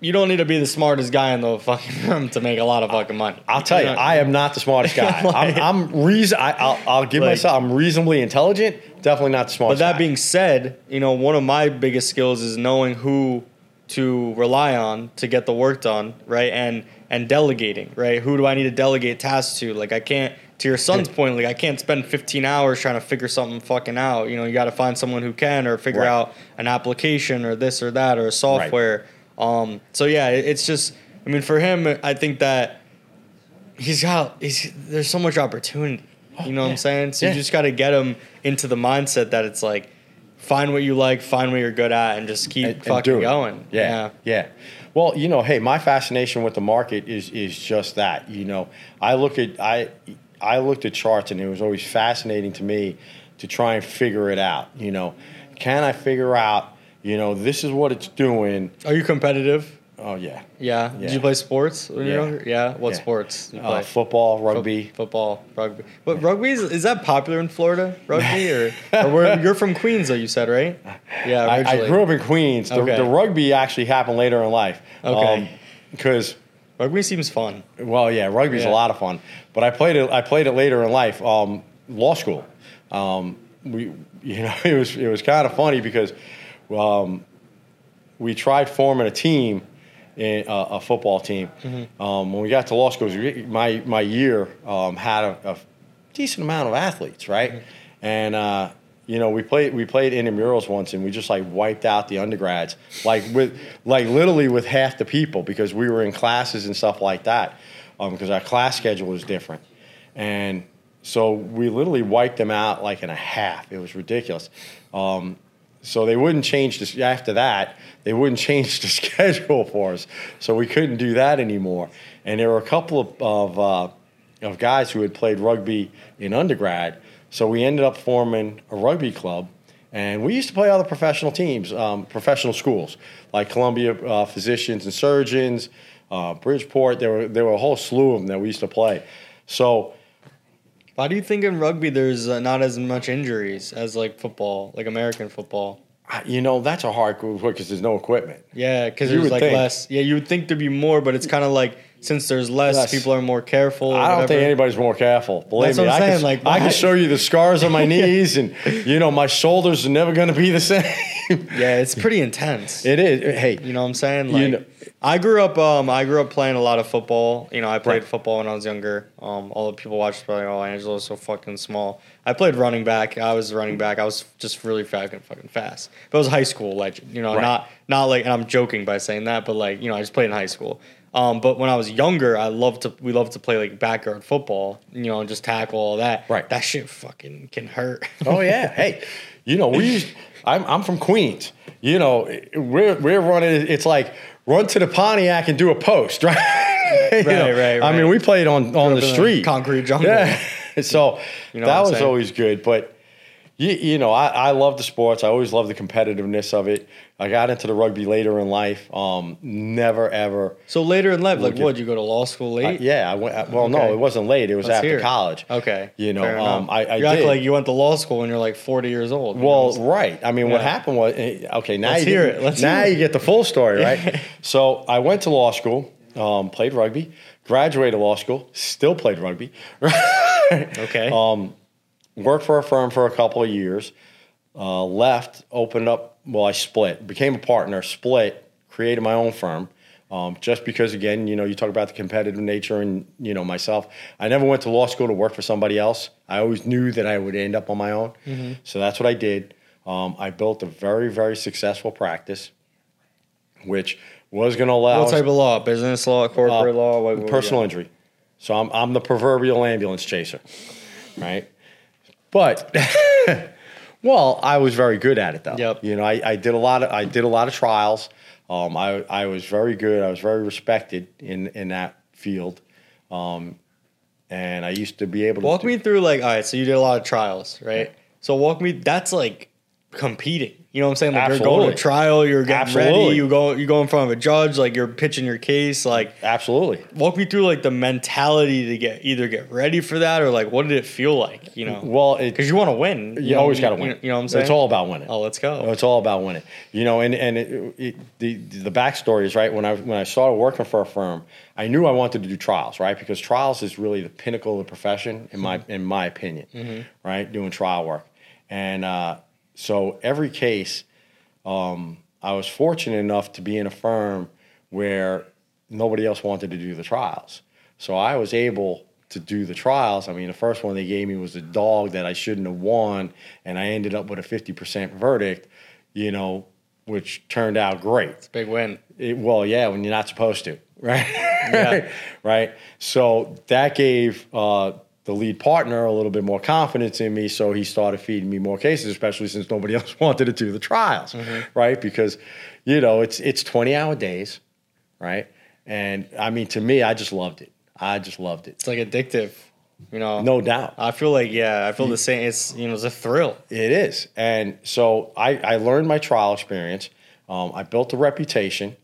[SPEAKER 2] you don't need to be the smartest guy in the fucking room to make a lot of fucking money.
[SPEAKER 1] I'll tell you,
[SPEAKER 2] know?
[SPEAKER 1] I am not the smartest guy.
[SPEAKER 2] Like-
[SPEAKER 1] I'm, I'm reason. I, I'll, I'll give
[SPEAKER 2] Like-
[SPEAKER 1] myself. I'm reasonably intelligent. Definitely not the smartest.
[SPEAKER 2] But that
[SPEAKER 1] guy.
[SPEAKER 2] being said, you know, one of my biggest skills is knowing who to rely on to get the work done, right? And and delegating, right? Who do I need to delegate tasks to? Like I can't to your son's hmm. point, like I can't spend 15 hours trying to figure something fucking out. You know, you got to find someone who can or figure
[SPEAKER 1] Right.
[SPEAKER 2] out an application or this or that or a software. Um so yeah, it's just I mean for him I think that he's got he's there's so much opportunity. You know what
[SPEAKER 1] yeah.
[SPEAKER 2] I'm saying? So
[SPEAKER 1] Yeah.
[SPEAKER 2] you just got to get him into the mindset that it's like find what you like, find what you're good at, and just keep
[SPEAKER 1] And- and
[SPEAKER 2] fucking
[SPEAKER 1] it.
[SPEAKER 2] going.
[SPEAKER 1] Yeah, yeah. Well, you know, hey, my fascination with the market is is just that. You know, I look at I I looked at charts and it was always fascinating to me to try and figure it out. You know, can I figure out? You know, this is what it's doing.
[SPEAKER 2] Are you competitive?
[SPEAKER 1] Oh yeah,
[SPEAKER 2] Yeah. Did you play sports when you
[SPEAKER 1] Yeah.
[SPEAKER 2] were younger? Yeah. What
[SPEAKER 1] Yeah.
[SPEAKER 2] sports? You
[SPEAKER 1] uh, football,
[SPEAKER 2] Fo-
[SPEAKER 1] rugby.
[SPEAKER 2] football, rugby. What rugby is, is that popular in Florida? Rugby or, or where, you're from Queens though? You said right? Yeah.
[SPEAKER 1] I, I grew up in Queens. The,
[SPEAKER 2] Okay.
[SPEAKER 1] the rugby actually happened later in life.
[SPEAKER 2] Okay.
[SPEAKER 1] Because
[SPEAKER 2] Rugby seems fun.
[SPEAKER 1] well, yeah, rugby's
[SPEAKER 2] Yeah.
[SPEAKER 1] a lot of fun. But I played it. I played it later in life. Um, law school. Um, we, you know, it was it was kind of funny because um, we tried forming a team, in, uh, a football team.
[SPEAKER 2] Mm-hmm.
[SPEAKER 1] Um, when we got to law school, my my year um, had a, a decent amount of athletes, right?
[SPEAKER 2] Mm-hmm.
[SPEAKER 1] And uh, you know, we played we played intramurals once, and we just like wiped out the undergrads, like with like literally with half the people because we were in classes and stuff like that, because our class schedule was different, and so we literally wiped them out like in a half. It was ridiculous. Um, so they wouldn't change this after that. They wouldn't change the schedule for us. So we couldn't do that anymore. And there were a couple of of, uh, of guys who had played rugby in undergrad. So we ended up forming a rugby club. And we used to play other professional teams, um, professional schools like Columbia uh, Physicians and Surgeons, uh, Bridgeport. There were there were a whole slew of them that we used to play. So
[SPEAKER 2] Why do you think in rugby there's uh, not as much injuries as like football, like American football?
[SPEAKER 1] You know that's a hard because there's no equipment.
[SPEAKER 2] Yeah, because there's like
[SPEAKER 1] think.
[SPEAKER 2] less. Yeah, you would think there'd be more, but it's kind of like since there's less,
[SPEAKER 1] Less.
[SPEAKER 2] people are more careful.
[SPEAKER 1] I don't think anybody's more careful. Believe
[SPEAKER 2] That's
[SPEAKER 1] me, I,
[SPEAKER 2] saying,
[SPEAKER 1] can,
[SPEAKER 2] like,
[SPEAKER 1] I can show you the scars on my knees, and you know my shoulders are never going to be the same.
[SPEAKER 2] Yeah, it's pretty intense.
[SPEAKER 1] it is. Hey,
[SPEAKER 2] You know what I'm saying?
[SPEAKER 1] You know-
[SPEAKER 2] I grew up. Um, I grew up playing a lot of football. You know, I played
[SPEAKER 1] Right.
[SPEAKER 2] football when I was younger. Um, all the people watched probably, oh, Angelo's so fucking small. I played running back. I was running back. I was just really fucking fucking fast. But I was a high school legend. You know,
[SPEAKER 1] Right.
[SPEAKER 2] not not like. And I'm joking by saying that, but like, you know, I just played in high school. Um, but when I was younger, I loved to. We loved to play like backyard football. You know, and just tackle all that.
[SPEAKER 1] Right.
[SPEAKER 2] That shit fucking can hurt.
[SPEAKER 1] oh yeah. Hey, you know we. I'm I'm from Queens. You know we're we're running. It's like run to the Pontiac and do a post, right?
[SPEAKER 2] Right,
[SPEAKER 1] know,
[SPEAKER 2] right,
[SPEAKER 1] I mean, we played on on the street,
[SPEAKER 2] concrete jungle.
[SPEAKER 1] Yeah. so
[SPEAKER 2] You know
[SPEAKER 1] that was always good, but. You, you know, I, I love the sports. I always love the competitiveness of it. I got into the rugby later in life. Um, never ever
[SPEAKER 2] so later in life, like, what? You go to law school late?
[SPEAKER 1] Uh, yeah, I went. I- Well, no, it wasn't late. It was
[SPEAKER 2] Let's
[SPEAKER 1] after
[SPEAKER 2] hear
[SPEAKER 1] college.
[SPEAKER 2] Okay.
[SPEAKER 1] You know, um. I, I
[SPEAKER 2] you act
[SPEAKER 1] did.
[SPEAKER 2] like you went to law school when you're like 40 years old. know
[SPEAKER 1] well,
[SPEAKER 2] saying?
[SPEAKER 1] right. I mean, what happened was eh, okay. Now
[SPEAKER 2] Let's
[SPEAKER 1] you
[SPEAKER 2] hear
[SPEAKER 1] get,
[SPEAKER 2] it. Let's
[SPEAKER 1] now
[SPEAKER 2] hear it.
[SPEAKER 1] you get the full story, right? so I went to law school, um, played rugby, graduated law school, still played rugby.
[SPEAKER 2] okay.
[SPEAKER 1] Um, worked for a firm for a couple of years, uh, left, opened up. Well, I split, became a partner, split, created my own firm. Um, just because, again, you know, you talk about the competitive nature, and you know myself. I never went to law school to work for somebody else. I always knew that I would end up on my own, so that's what I did. Um, I built a very, very successful practice, which was going to allow
[SPEAKER 2] What type of law? Business law, corporate
[SPEAKER 1] uh,
[SPEAKER 2] law? What, what
[SPEAKER 1] personal injury. So I'm I'm the proverbial ambulance chaser, right? But well, I was very good at it though.
[SPEAKER 2] Yep.
[SPEAKER 1] You know, I, I did a lot of I did a lot of trials. Um, I I was very good. I was very respected in in that field. Um, and I used to be able to
[SPEAKER 2] Walk me through like all right, so you did a lot of trials, right? So walk me. That's like competing. You know what I'm saying? Like you're going
[SPEAKER 1] Absolutely.
[SPEAKER 2] to trial, you're getting
[SPEAKER 1] Absolutely.
[SPEAKER 2] ready, you go you go in front of a judge, like you're pitching your case. Like
[SPEAKER 1] Absolutely.
[SPEAKER 2] walk me through like the mentality to get either get ready for that or like what did it feel like? You know,
[SPEAKER 1] Well,
[SPEAKER 2] because you want to win.
[SPEAKER 1] you always got to win.
[SPEAKER 2] You know what I'm saying?
[SPEAKER 1] It's all about winning.
[SPEAKER 2] Oh, let's go.
[SPEAKER 1] It's all about winning. You know, and and it, it, the the backstory is right. When I when I started working for a firm, I knew I wanted to do trials, right? Because trials is really the pinnacle of the profession, in my in my opinion, right? Doing trial work, and uh, so every case, um, I was fortunate enough to be in a firm where nobody else wanted to do the trials, so I was able to do the trials. I mean, the first one they gave me was a dog that I shouldn't have won, and I ended up with a fifty percent verdict. You know, which turned out great.
[SPEAKER 2] Big win.
[SPEAKER 1] It, well, yeah, when you're not supposed to, right?
[SPEAKER 2] Yeah.
[SPEAKER 1] right. So that gave uh, the lead partner a little bit more confidence in me. So he started feeding me more cases, especially since nobody else wanted to do the trials,
[SPEAKER 2] Mm-hmm.
[SPEAKER 1] right? Because you know it's it's 20 hour days, right? And I mean, to me, I just loved it. I just loved it,
[SPEAKER 2] It's like addictive. You know.
[SPEAKER 1] no doubt.
[SPEAKER 2] I feel like yeah, I feel the same. It's you know, it's a thrill.
[SPEAKER 1] It is. And so I, I learned my trial experience. Um, I built a reputation.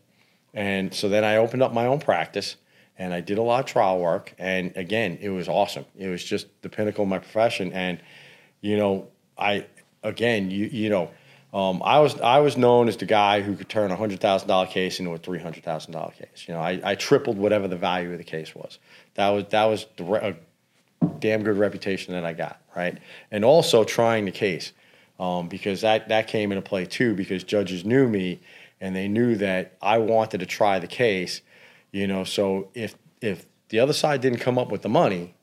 [SPEAKER 1] And so then I opened up my own practice and I did a lot of trial work. And again, it was awesome. It was just the pinnacle of my profession. And, you know, I, again, you, you know, um, I was I was known as the guy who could turn a hundred thousand dollar case into a three hundred thousand dollar case. You know, I, I tripled whatever the value of the case was. That was that was the, re- a damn good reputation that I got, right? And also trying the case, um, because that that came into play too. Because judges knew me, and they knew that I wanted to try the case, you know. So if if the other side didn't come up with the money,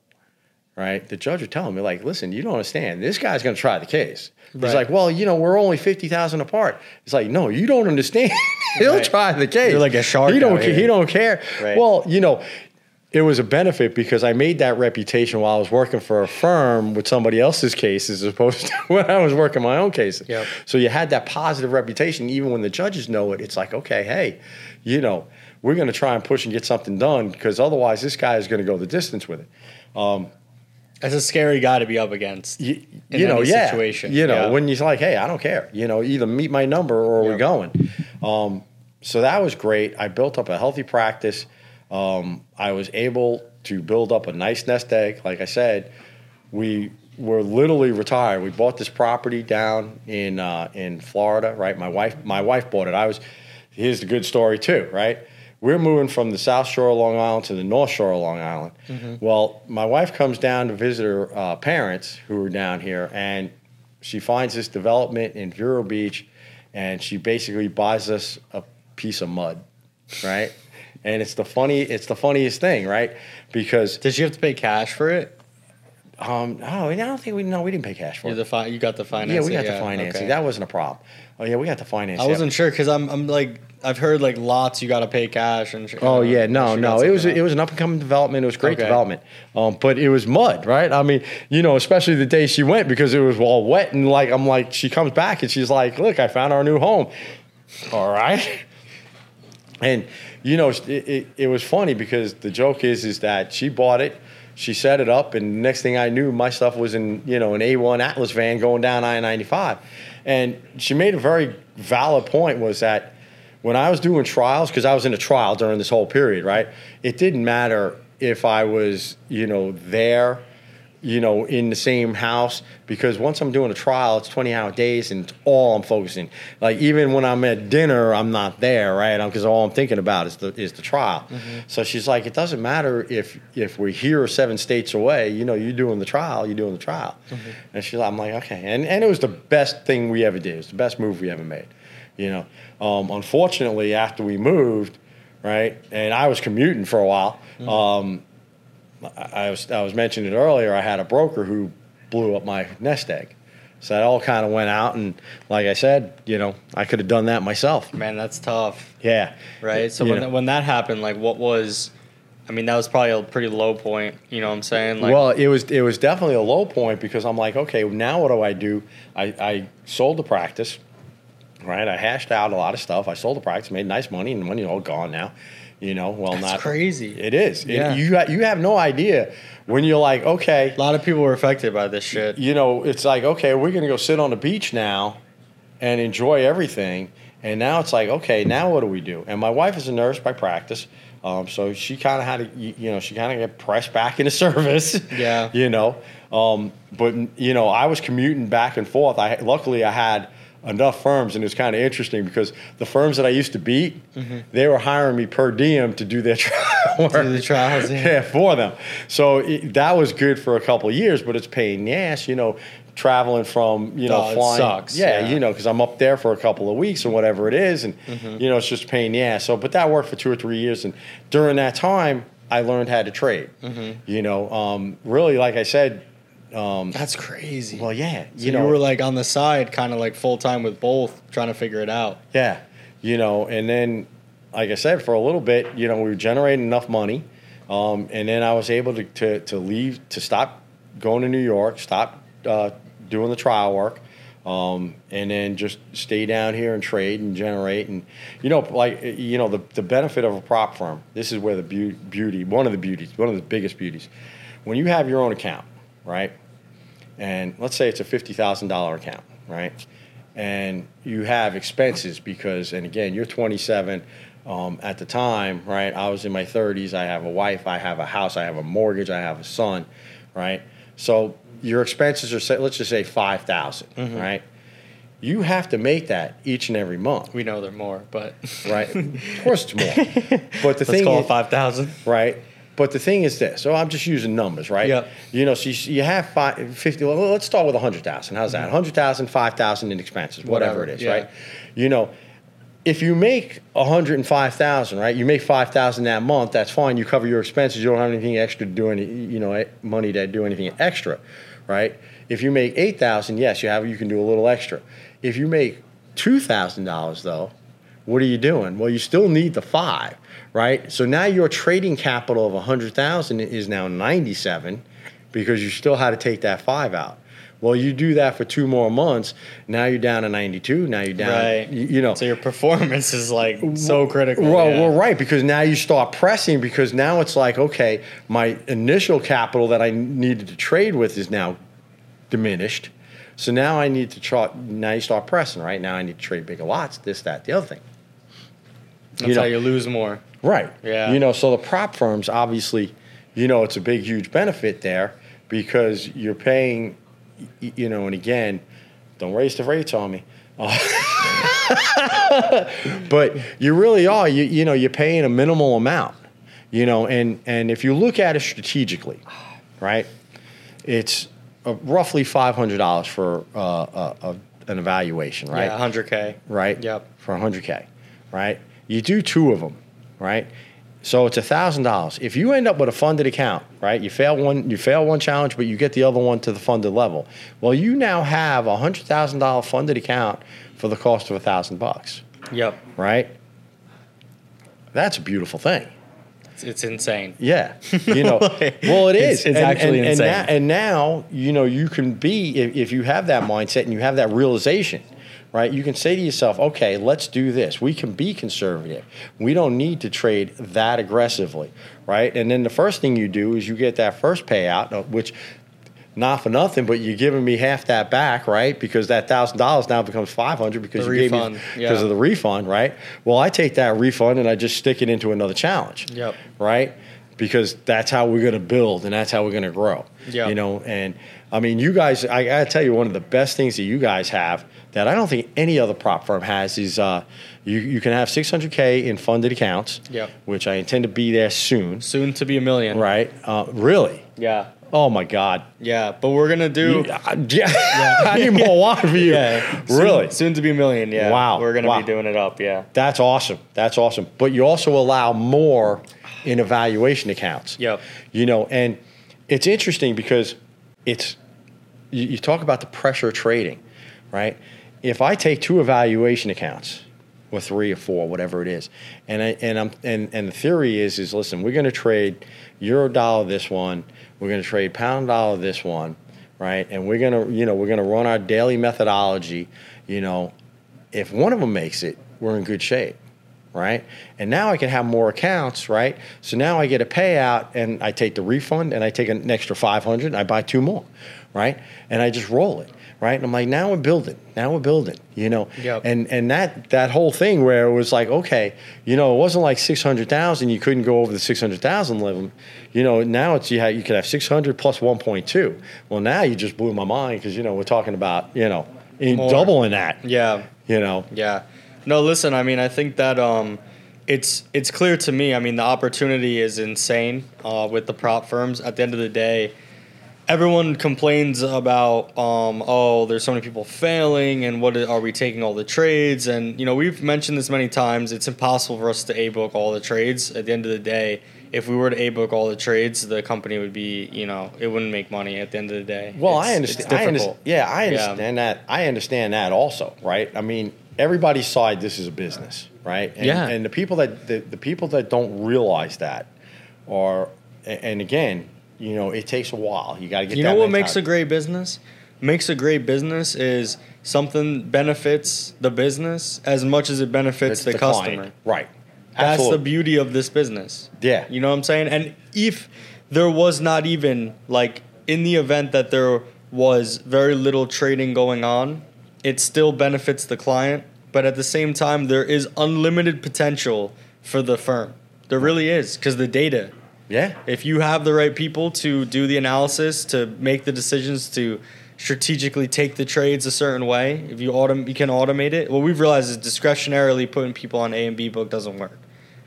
[SPEAKER 1] right, the judge would tell me like, listen, you don't understand. This guy's going to try the case. He's like, well, you know, we're only fifty thousand apart. It's like, no, you don't understand. He'll
[SPEAKER 2] Right.
[SPEAKER 1] try the case.
[SPEAKER 2] You're like a shark
[SPEAKER 1] He don't. ca- He don't care.
[SPEAKER 2] Right.
[SPEAKER 1] Well, you know, it was a benefit because I made that reputation while I was working for a firm with somebody else's cases as opposed to when I was working my own cases.
[SPEAKER 2] Yep.
[SPEAKER 1] So you had that positive reputation. Even when the judges know it, it's like, okay, hey, you know, we're going to try and push and get something done because otherwise this guy is going to go the distance with it.
[SPEAKER 2] That's a scary guy to be up against.
[SPEAKER 1] You,
[SPEAKER 2] In
[SPEAKER 1] you know, yeah.
[SPEAKER 2] situation,
[SPEAKER 1] You know,
[SPEAKER 2] yeah.
[SPEAKER 1] when you're like, hey, I don't care. You know, either meet my number or we're going. Um, so that was great. I built up a healthy practice. Um, I was able to build up a nice nest egg. Like I said, we were literally retired. We bought this property down in uh, in Florida. Right, my wife my wife bought it. I was. Here's the good story too. Right, we're moving from the South Shore of Long Island to the North Shore of Long Island. Well, my wife comes down to visit her uh, parents who are down here, and she finds this development in Vero Beach, and she basically buys us a piece of mud, right? and it's the funny, it's the funniest thing, right? Because
[SPEAKER 2] Did you have to pay cash for it?
[SPEAKER 1] um, oh, I don't think we no, we didn't pay cash for
[SPEAKER 2] You
[SPEAKER 1] it.
[SPEAKER 2] the fi- you got the financing.
[SPEAKER 1] Yeah, we got the financing.
[SPEAKER 2] okay.
[SPEAKER 1] That wasn't a problem. Oh yeah, we got the financing.
[SPEAKER 2] I wasn't sure because I'm I'm like I've heard like lots you got to pay cash and.
[SPEAKER 1] Oh yeah, no,
[SPEAKER 2] unless you got
[SPEAKER 1] no. It was it was an up and coming development. It was great
[SPEAKER 2] Okay.
[SPEAKER 1] development, um, but it was mud, right? I mean, you know, especially the day she went because it was all wet and like I'm like she comes back and she's like, "Look, I found our new home." All right, and you know, it, it, it was funny because the joke is is that she bought it, she set it up, and next thing I knew, my stuff was in you know an A1 Atlas van going down I-95, and she made a very valid point was that when I was doing trials, because I was in a trial during this whole period, right? It didn't matter if I was, you know, there, you know, in the same house, because once I'm doing a trial, it's 20 hour days and it's all I'm focusing. Like even when I'm at dinner, I'm not there, right? Because all I'm thinking about is the is the trial. So she's like, it doesn't matter if if we're here or seven states away, you know, you're doing the trial, you're doing the trial. And she's, like, I'm like, okay, and and it was the best thing we ever did. It was the best move we ever made. You know, um, unfortunately, after we moved, right, and I was commuting for a while. Um, I I was I was mentioning it earlier. I had a broker who blew up my nest egg, So that all kind of went out, and like I said, you know, I could have done that myself.
[SPEAKER 2] Man, that's tough,
[SPEAKER 1] Yeah,
[SPEAKER 2] right? So
[SPEAKER 1] You
[SPEAKER 2] when
[SPEAKER 1] know.
[SPEAKER 2] when that happened, like, what was? I mean, that was probably a pretty low point. You know what I'm saying? Like,
[SPEAKER 1] well, it was it was definitely a low point because I'm like, okay, now what do I do? I, I sold the practice, right? I hashed out a lot of stuff. I sold the practice, made nice money, and the money's all gone now. You know, well,
[SPEAKER 2] that's
[SPEAKER 1] not
[SPEAKER 2] crazy.
[SPEAKER 1] It is. It-
[SPEAKER 2] Yeah.
[SPEAKER 1] you you have no idea when you're like, okay,
[SPEAKER 2] a lot of people were affected by this shit.
[SPEAKER 1] you know, it's like, okay, we're to go sit on the beach now and enjoy everything. And now it's like, okay, now what do we do? And my wife is a nurse by practice. Um, so she kind of had to, you you know, she kind of get pressed back into service.
[SPEAKER 2] Yeah.
[SPEAKER 1] You know, um, but, you know, I was commuting back and forth. I Luckily, I had enough firms, and it's kind of interesting because the firms that I used to beat, they were hiring me per diem to do their trial work.
[SPEAKER 2] Mm-hmm. Do the trials, yeah.
[SPEAKER 1] yeah, for them. So it, that was good for a couple of years, but it's pain ass, you know, traveling from, you know,
[SPEAKER 2] Oh,
[SPEAKER 1] flying.
[SPEAKER 2] sucks,
[SPEAKER 1] Yeah,
[SPEAKER 2] yeah.
[SPEAKER 1] you know, because I'm up there for a couple of weeks or whatever it is. And,
[SPEAKER 2] Mm-hmm.
[SPEAKER 1] you know, it's just pain ass. So, but that worked for two or three years. And during that time, I learned how to trade.
[SPEAKER 2] Mm-hmm.
[SPEAKER 1] You know, um, really, like I said,
[SPEAKER 2] That's crazy.
[SPEAKER 1] well, yeah,
[SPEAKER 2] So
[SPEAKER 1] you know,
[SPEAKER 2] were like on the side, kind of like full time with both, trying to figure it out.
[SPEAKER 1] Yeah, you know, and then, like I said, for a little bit, you know, we were generating enough money, um, and then I was able to, to to leave to stop going to New York, stop uh, doing the trial work, um, and then just stay down here and trade and generate, and you know, like you know, the the benefit of a prop firm. This is where the beau- beauty, one of the beauties, one of the biggest beauties, when you have your own account, right? and let's say it's a fifty thousand dollar account, right? And you have expenses because, and again, you're 27. Um, at the time, right? I was in my 30s. I have a wife. I have a house. I have a mortgage. I have a son, right? So your expenses are, say, let's just say 5,000, right? You have to make that each and every month,
[SPEAKER 2] We know they're more, but
[SPEAKER 1] right? of course, it's more. But the
[SPEAKER 2] let's
[SPEAKER 1] thing
[SPEAKER 2] call
[SPEAKER 1] is,
[SPEAKER 2] it five thousand.
[SPEAKER 1] right? But the thing is this. So I'm just using numbers, right?
[SPEAKER 2] Yep.
[SPEAKER 1] You know, so you, you have five, 50, well, let's start with 100,000. How's that? 100,000, 5,000 in expenses, whatever,
[SPEAKER 2] Whatever,
[SPEAKER 1] it is,
[SPEAKER 2] yeah.
[SPEAKER 1] right? You know, if you make 105,000, right? You make 5,000 that month, that's fine. You cover your expenses. You don't have anything extra to do any, you know, eh, money to do anything extra, right? If you make 8,000, yes, you have you can do a little extra. If you make $2,000 though, what are you doing? Well, you still need the 5, right? So now your trading capital of 100,000 is now 97 because you still had to take that 5 out. Well, you do that for two more months. Now you're down to 92. Now you're down,
[SPEAKER 2] Right.
[SPEAKER 1] you, you know.
[SPEAKER 2] So your performance is like so critical.
[SPEAKER 1] Well,
[SPEAKER 2] yeah.
[SPEAKER 1] well, right, because now you start pressing because now it's like, okay, my initial capital that I needed to trade with is now diminished. So now I need to try. Now you start pressing, right? Now I need to trade bigger lots, this, that, the other thing.
[SPEAKER 2] That's
[SPEAKER 1] you know-
[SPEAKER 2] how you lose more.
[SPEAKER 1] Right.
[SPEAKER 2] Yeah.
[SPEAKER 1] You know, so the prop firms obviously, you know, it's a big, huge benefit there because you're paying, you know, and again, don't raise the rates on me. Uh, but you really are. You you know, you're paying a minimal amount. You know, and and if you look at it strategically, right, it's uh, roughly five hundred dollars for uh, uh, uh, an evaluation, right?
[SPEAKER 2] Yeah, hundred k.
[SPEAKER 1] right?
[SPEAKER 2] Yep.
[SPEAKER 1] For 100K, right? You do two of them, right? So it's $1,000. If you end up with a funded account, right? You fail one, you fail one challenge, but you get the other one to the funded level. Well, you now have a $100,000 funded account for the cost of a thousand bucks,
[SPEAKER 2] Yep.
[SPEAKER 1] right? That's a beautiful thing.
[SPEAKER 2] It's, it's insane.
[SPEAKER 1] Yeah, you know. well, it
[SPEAKER 2] It's- it's
[SPEAKER 1] and,
[SPEAKER 2] actually
[SPEAKER 1] and,
[SPEAKER 2] insane.
[SPEAKER 1] And now, and now, you know, you can be if, if you have that mindset and you have that realization, right? You can say to yourself, "Okay, let's do this. We can be conservative. We don't need to trade that aggressively, right?" And then the first thing you do is you get that first payout, uh, which. Not for nothing, but you're giving me half that back, right? Because that thousand dollars now becomes five hundred because
[SPEAKER 2] The
[SPEAKER 1] you gave me because
[SPEAKER 2] yeah.
[SPEAKER 1] of the refund, right? Well, I take that refund and I just stick it into another challenge
[SPEAKER 2] Yep.
[SPEAKER 1] right? Because that's how we're going to build and that's how we're going to grow.
[SPEAKER 2] Yeah.
[SPEAKER 1] You know, and I mean, you guys, I got to tell you, one of the best things that you guys have that I don't think any other prop firm has is uh, you, you can have 600K in funded accounts,
[SPEAKER 2] Yep.
[SPEAKER 1] which I intend to be there soon,
[SPEAKER 2] Soon to be a million.
[SPEAKER 1] right? Uh, really?
[SPEAKER 2] Yeah.
[SPEAKER 1] Oh my God.
[SPEAKER 2] Yeah. But we're gonna do.
[SPEAKER 1] You- uh, yeah. I need more water for you.
[SPEAKER 2] Yeah. Soon-
[SPEAKER 1] Really?
[SPEAKER 2] Soon, to be a million. Yeah.
[SPEAKER 1] Wow.
[SPEAKER 2] We're gonna
[SPEAKER 1] Wow.
[SPEAKER 2] be doing it up. Yeah.
[SPEAKER 1] That's awesome. That's awesome. But you also allow more in evaluation accounts.
[SPEAKER 2] Yep.
[SPEAKER 1] You know, and it's interesting because it's you, you talk about the pressure trading, right? If I take two evaluation accounts, or three or four, whatever it is, and I, and I'm and and the theory is is listen, we're going to trade euro dollar this one, we're going to trade pound dollar this one, right? And we're going to you know we're going to run our daily methodology, you know, if one of them makes it, we're in good shape right? And now I can have more accounts, right? So now I get a payout and I take the refund and I take an extra 500 and I buy two more, right? And I just roll it, right? And I'm like, now we're building, now we're building, you know?
[SPEAKER 2] Yep.
[SPEAKER 1] And and that that whole thing where it was like, okay, you know, it wasn't like 600,000, you couldn't go over the 600,000 level. You know, now it's you, have, you could have 600 plus 1.2. Well, now you just blew my mind because, you know, we're talking about, you know, in doubling that,
[SPEAKER 2] Yeah.
[SPEAKER 1] you know?
[SPEAKER 2] Yeah. No, listen, I mean, I think that um, it's it's clear to me. I mean, the opportunity is insane uh, with the prop firms. At the end of the day, everyone complains about um, oh, there's so many people failing, and what are we taking all the trades? And you know, we've mentioned this many times. It's impossible for us to a book all the trades. At the end of the day, if we were to a book all the trades, the company would be you know it wouldn't make money. At the end of the day,
[SPEAKER 1] Well,
[SPEAKER 2] It's-
[SPEAKER 1] I understand. I understand. Yeah, I
[SPEAKER 2] Yeah.
[SPEAKER 1] understand that. I understand that also, right? I mean, everybody's side. This is a business, right? And,
[SPEAKER 2] Yeah.
[SPEAKER 1] And the people that the, the people that don't realize that are, and again, you know, it takes a while. You got to get.
[SPEAKER 2] You
[SPEAKER 1] that
[SPEAKER 2] know what makes a great business? Makes a great business is something benefits the business as much as it benefits
[SPEAKER 1] It's
[SPEAKER 2] the,
[SPEAKER 1] client.
[SPEAKER 2] customer.
[SPEAKER 1] right?
[SPEAKER 2] That's
[SPEAKER 1] Absolutely.
[SPEAKER 2] the beauty of this business.
[SPEAKER 1] Yeah.
[SPEAKER 2] You know what I'm saying? And if there was not even like in the event that there was very little trading going on, it still benefits the client, but at the same time there is unlimited potential for the firm. There really is because the data
[SPEAKER 1] yeah.
[SPEAKER 2] if you have the right people to do the analysis, to make the decisions, to strategically take the trades a certain way, if you autom- you can automate it. What we've realized is discretionarily putting people on A and B book doesn't work.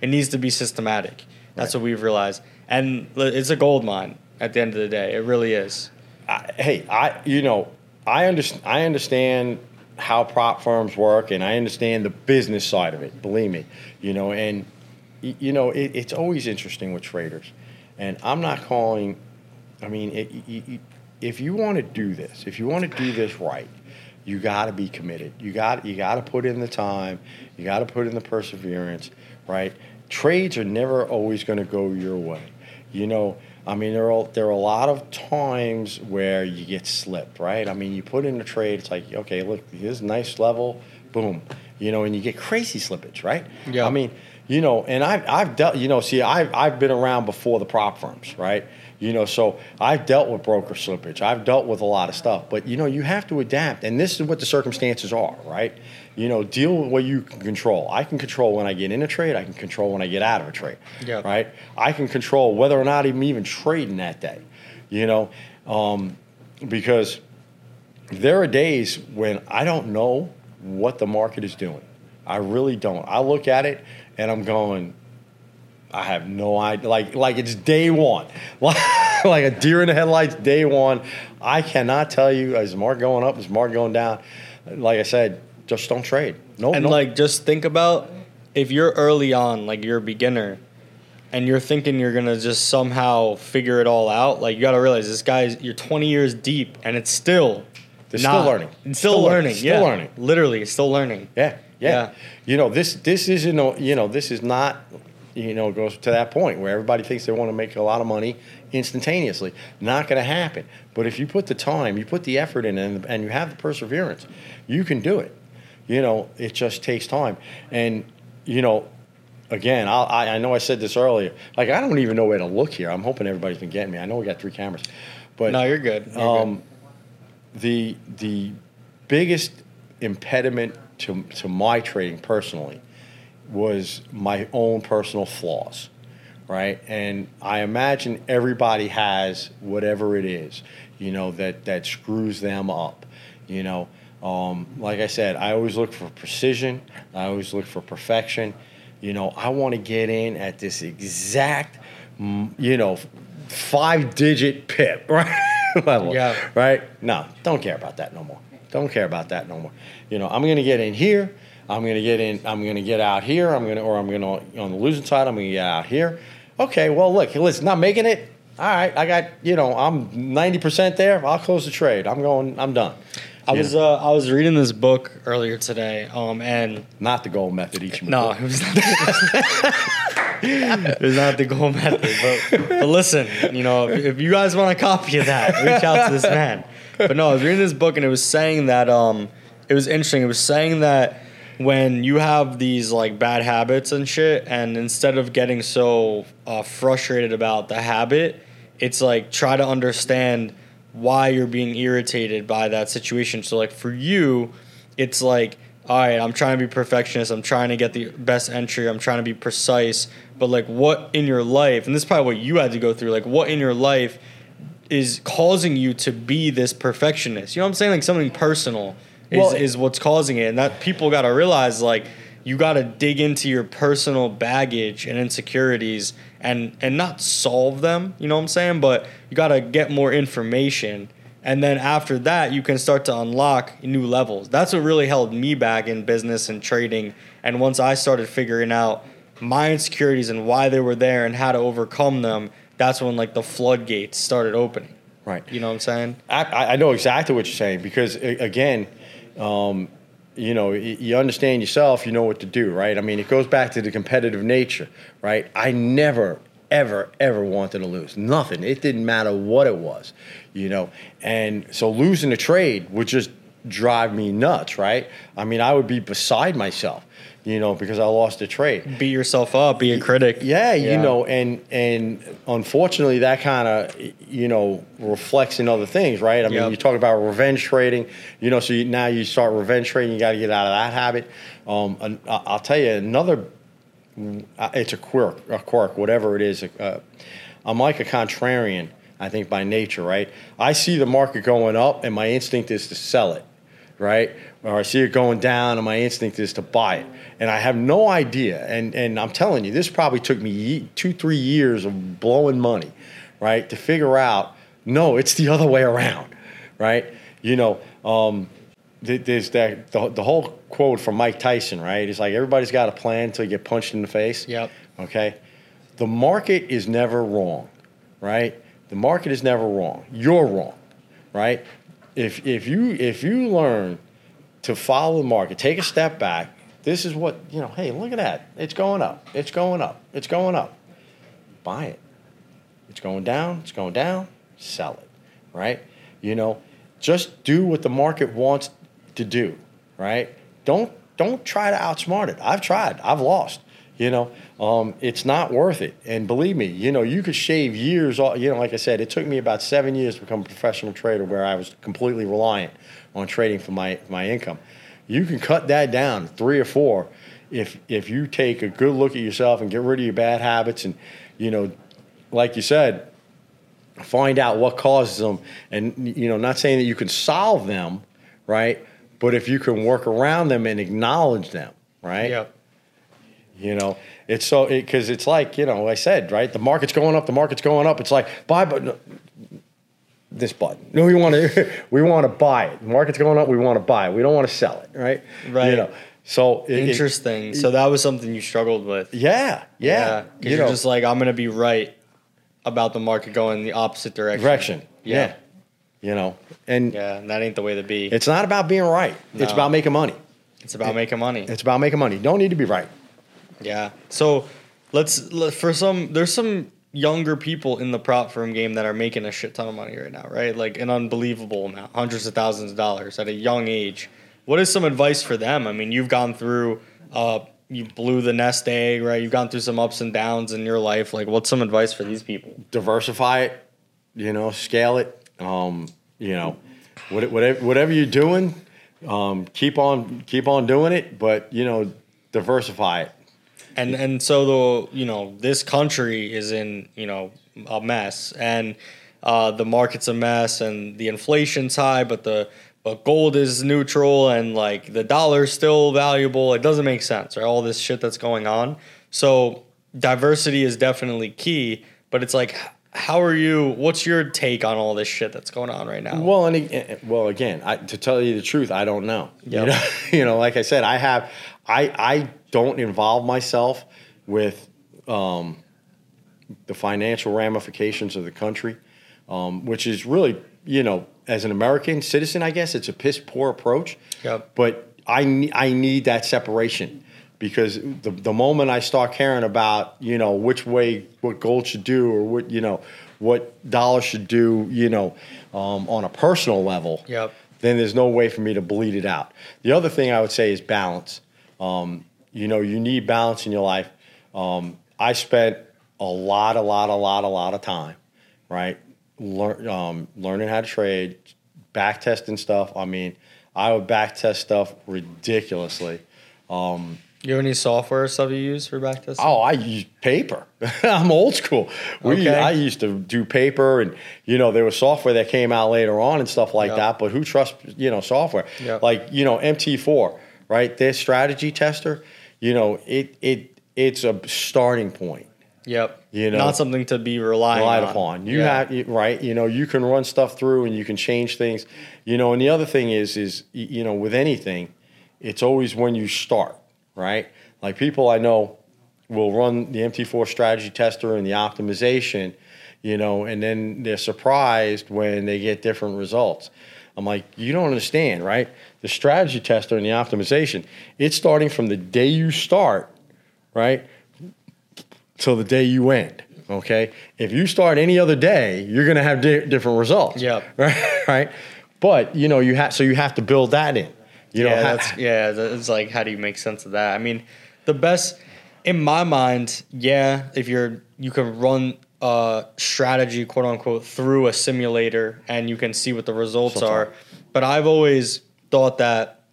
[SPEAKER 2] It needs to be systematic. That's
[SPEAKER 1] Right.
[SPEAKER 2] what we've realized, and it's a gold mine at the end of the day. It really is.
[SPEAKER 1] I, hey, I you know I understand I understand how prop firms work, and I understand the business side of it. Believe me, you know, and you know it, it's always interesting with traders, and I'm not calling. I mean, it, if you want to do this, if you want to do this right, you got to be committed. You got you got to put in the time. You got to put in the perseverance. Right? Trades are never always going to go your way. You know, I mean, there are there are a lot of times where you get slipped. Right? I mean, you put in a trade. It's like, okay, look, here's a nice level. Boom. You know, and you get crazy slippage. Right?
[SPEAKER 2] Yeah.
[SPEAKER 1] I mean, you know, and I've I've dealt. You know, see, I've I've been around before the prop firms. Right? You know, so I've dealt with broker slippage. I've dealt with a lot of stuff. But you know, you have to adapt, and this is what the circumstances are. Right? You know, deal with what you can control. I can control when I get in a trade. I can control when I get out of a trade.
[SPEAKER 2] Yeah.
[SPEAKER 1] Right? I can control whether or not I'm even trading that day. You know, um, because there are days when I don't know what the market is doing. I really don't. I look at it and I'm going, I have no idea. Like like it's day one, like a deer in the headlights. Day one. I cannot tell you is Mark going up, is Mark going down. Like I said, just don't trade. No,
[SPEAKER 2] And
[SPEAKER 1] no.
[SPEAKER 2] like, just think about if you're early on, like you're a beginner, and you're thinking you're gonna just somehow figure it all out. Like you gotta realize this guy's you're 20 years deep, and it's still
[SPEAKER 1] They're still learning.
[SPEAKER 2] It's still,
[SPEAKER 1] Still learning.
[SPEAKER 2] learning.
[SPEAKER 1] Still
[SPEAKER 2] yeah.
[SPEAKER 1] learning.
[SPEAKER 2] Literally, still learning.
[SPEAKER 1] Yeah, yeah,
[SPEAKER 2] Yeah.
[SPEAKER 1] You know, this this isn't a- you know this is not you know goes to that point where everybody thinks they want to make a lot of money instantaneously. Not going to happen. But if you put the time, you put the effort in, and, and you have the perseverance, you can do it. You know, it just takes time. And you know, again, I'll, I I know I said this earlier. Like I don't even know where to look here. I'm hoping everybody's been getting me. I know we got three cameras, but
[SPEAKER 2] No, you're good. You're
[SPEAKER 1] um, the the biggest impediment to to my trading personally was my own personal flaws, right? And I imagine everybody has whatever it is, you know, that that screws them up, you know. Um, like I said, I always look for precision. I always look for perfection. You know, I want to get in at this exact, you know, five digit pip, right? Level,
[SPEAKER 2] Yeah.
[SPEAKER 1] Right? No, don't care about that no more. Don't care about that no more. You know, I'm going to get in here. I'm going to get in. I'm going to get out here. I'm going to, or I'm going to on the losing side. I'm going to get out here. Okay. Well, look, listen, not making it. all right, I got you know I'm ninety percent there. I'll close the trade. I'm going. I'm done.
[SPEAKER 2] I
[SPEAKER 1] You
[SPEAKER 2] was uh, I was reading this book earlier today, um, and
[SPEAKER 1] not the gold method. Each month.
[SPEAKER 2] no, it was not. it was not the gold method, but, but listen, you know, if, if you guys want a copy of that, reach out to this man. But no, I was reading this book, and it was saying that um, it was interesting. It was saying that when you have these like bad habits and shit, and instead of getting so uh, frustrated about the habit, it's like try to understand why you're being irritated by that situation. So like for you, it's like all right, I'm trying to be perfectionist. I'm trying to get the best entry. I'm trying to be precise. But like, what in your life, and this is probably what you had to go through. Like, what in your life is causing you to be this perfectionist? You know what I'm saying? Like something personal is,
[SPEAKER 1] Well,
[SPEAKER 2] is what's causing it, and that people got to realize like you got to dig into your personal baggage and insecurities and and not solve them. You know what I'm saying? But you got to get more information. And then after that, you can start to unlock new levels. That's what really held me back in business and trading. And once I started figuring out my insecurities and why they were there and how to overcome them, that's when like the floodgates started opening.
[SPEAKER 1] right.
[SPEAKER 2] You know what I'm saying?
[SPEAKER 1] I, I I know exactly what you're saying because again, um, you know, you understand yourself, you know what to do, right? I mean, it goes back to the competitive nature, right? I never, ever, ever wanted to lose. Nothing. It didn't matter what it was, you know. And so losing a trade would just drive me nuts, right? I mean, I would be beside myself, you know, because I lost a trade.
[SPEAKER 2] Beat yourself up, be a critic.
[SPEAKER 1] Yeah, you know, and and unfortunately, that kind of you know reflects in other things, right? I mean, you talk about revenge trading, you know, so you, now you start revenge trading, you got to get out of that habit. Um, I'll tell you another. uh, It's a quirk, a quirk, whatever it is. Uh, I'm like a contrarian, I think, by nature, right? I see the market going up, and my instinct is to sell it, right? Or I see it going down, and my instinct is to buy it. And I have no idea. And, and I'm telling you, this probably took me two, three years of blowing money, right, to figure out, no, it's the other way around, right? You know, um, there's that the, the whole quote from Mike Tyson, right? It's like everybody's got a plan until you get punched in the face.
[SPEAKER 2] Yep.
[SPEAKER 1] Okay. The market is never wrong, right? The market is never wrong. You're wrong, right? If if you if you learn to follow the market, take a step back. This is what you know. Hey, look at that! It's going up. It's going up. It's going up. Buy it. It's going down. It's going down. Sell it, right? You know, just do what the market wants to do, right? Don't don't try to outsmart it. I've tried. I've lost. You know, um, it's not worth it. And believe me, you know, you could shave years. off- You know, like I said, it took me about seven years to become a professional trader, where I was completely reliant on trading for my my income. You can cut that down three or four if if you take a good look at yourself and get rid of your bad habits and you know, like you said, find out what causes them and you know not saying that you can solve them right but if you can work around them and acknowledge them right
[SPEAKER 2] Yep.
[SPEAKER 1] You know it's so because it's like you know i said right the market's going up the market's going up it's like buy but no, this button no we want to we want to buy it the market's going up we want to buy it we don't want to sell it right
[SPEAKER 2] Right.
[SPEAKER 1] you know so it- it-
[SPEAKER 2] Interesting. so that was something you struggled with.
[SPEAKER 1] yeah yeah,
[SPEAKER 2] Because
[SPEAKER 1] you
[SPEAKER 2] are just like, I'm going to be right about the market going the opposite direction.
[SPEAKER 1] direction
[SPEAKER 2] Yeah.
[SPEAKER 1] yeah. you know and
[SPEAKER 2] Yeah, and that ain't the way to be.
[SPEAKER 1] it's not about being right it's about making money
[SPEAKER 2] It's about making money.
[SPEAKER 1] It's about making money. Don't need to be right.
[SPEAKER 2] Yeah. So let's let, for some there's some younger people in the prop firm game that are making a shit ton of money right now, right? Like an unbelievable amount, hundreds of thousands of dollars at a young age. What is some advice for them? I mean, you've gone through uh you blew the nest egg, right? You've gone through some ups and downs in your life. Like what's some advice for these people?
[SPEAKER 1] Diversify it. You know, scale it. Um, you know, whatever whatever you're doing, um, keep on keep on doing it. But you know, diversify it.
[SPEAKER 2] And and so the you know this country is in you know a mess. And uh, the market's a mess and the inflation's high but the but gold is neutral and like the dollar's still valuable. It doesn't make sense right? All this shit that's going on. So diversity is definitely key but it's like how are you what's your take on all this shit that's going on right now?
[SPEAKER 1] Well, and well, again, I, to tell you the truth, I don't know. You know, you know, like I said, I have, I I don't involve myself with, um, the financial ramifications of the country, um, which is really, you know, as an American citizen, I guess it's a piss poor approach.
[SPEAKER 2] Yep.
[SPEAKER 1] But I, I need that separation because the, the moment I start caring about, you know, which way, what gold should do or what, you know, what dollar should do, you know, um, on a personal level,
[SPEAKER 2] Yep.
[SPEAKER 1] then there's no way for me to bleed it out. The other thing I would say is balance. Um, you know, you need balance in your life. Um, I spent a lot, a lot, a lot, a lot of time, right, learn, um, learning how to trade, back testing stuff. I mean, I would back test stuff ridiculously.
[SPEAKER 2] You have any software or stuff you use for back testing?
[SPEAKER 1] Oh, I use paper. I'm old school. We,
[SPEAKER 2] Okay.
[SPEAKER 1] I used to do paper, and you know there was software that came out later on and stuff like
[SPEAKER 2] Yep.
[SPEAKER 1] that. But who trusts you know software?
[SPEAKER 2] Yep.
[SPEAKER 1] Like you know MT4, right? Their strategy tester. You know it it it's a starting point.
[SPEAKER 2] Yep.
[SPEAKER 1] You know-
[SPEAKER 2] not something to be relying
[SPEAKER 1] relied
[SPEAKER 2] on.
[SPEAKER 1] upon. You
[SPEAKER 2] Yeah.
[SPEAKER 1] have right. You know, you can run stuff through and you can change things. You know, and the other thing is, is you know, with anything, it's always when you start, right? Like people I know will run the MT4 strategy tester and the optimization, you know, and then they're surprised when they get different results. I'm like, you don't understand, right? The strategy tester and the optimization, it's starting from the day you start, right? till the day you end. Okay, if you start any other day, you're going to have di- different results.
[SPEAKER 2] Yep.
[SPEAKER 1] Right. Right. But you know you have so you have to build that in. You
[SPEAKER 2] yeah,
[SPEAKER 1] know, ha-
[SPEAKER 2] that's yeah. It's like how do you make sense of that? I mean, the best in my mind, yeah. If you're you can run a strategy, quote unquote, through a simulator and you can see what the results are.
[SPEAKER 1] are.
[SPEAKER 2] But I've always thought that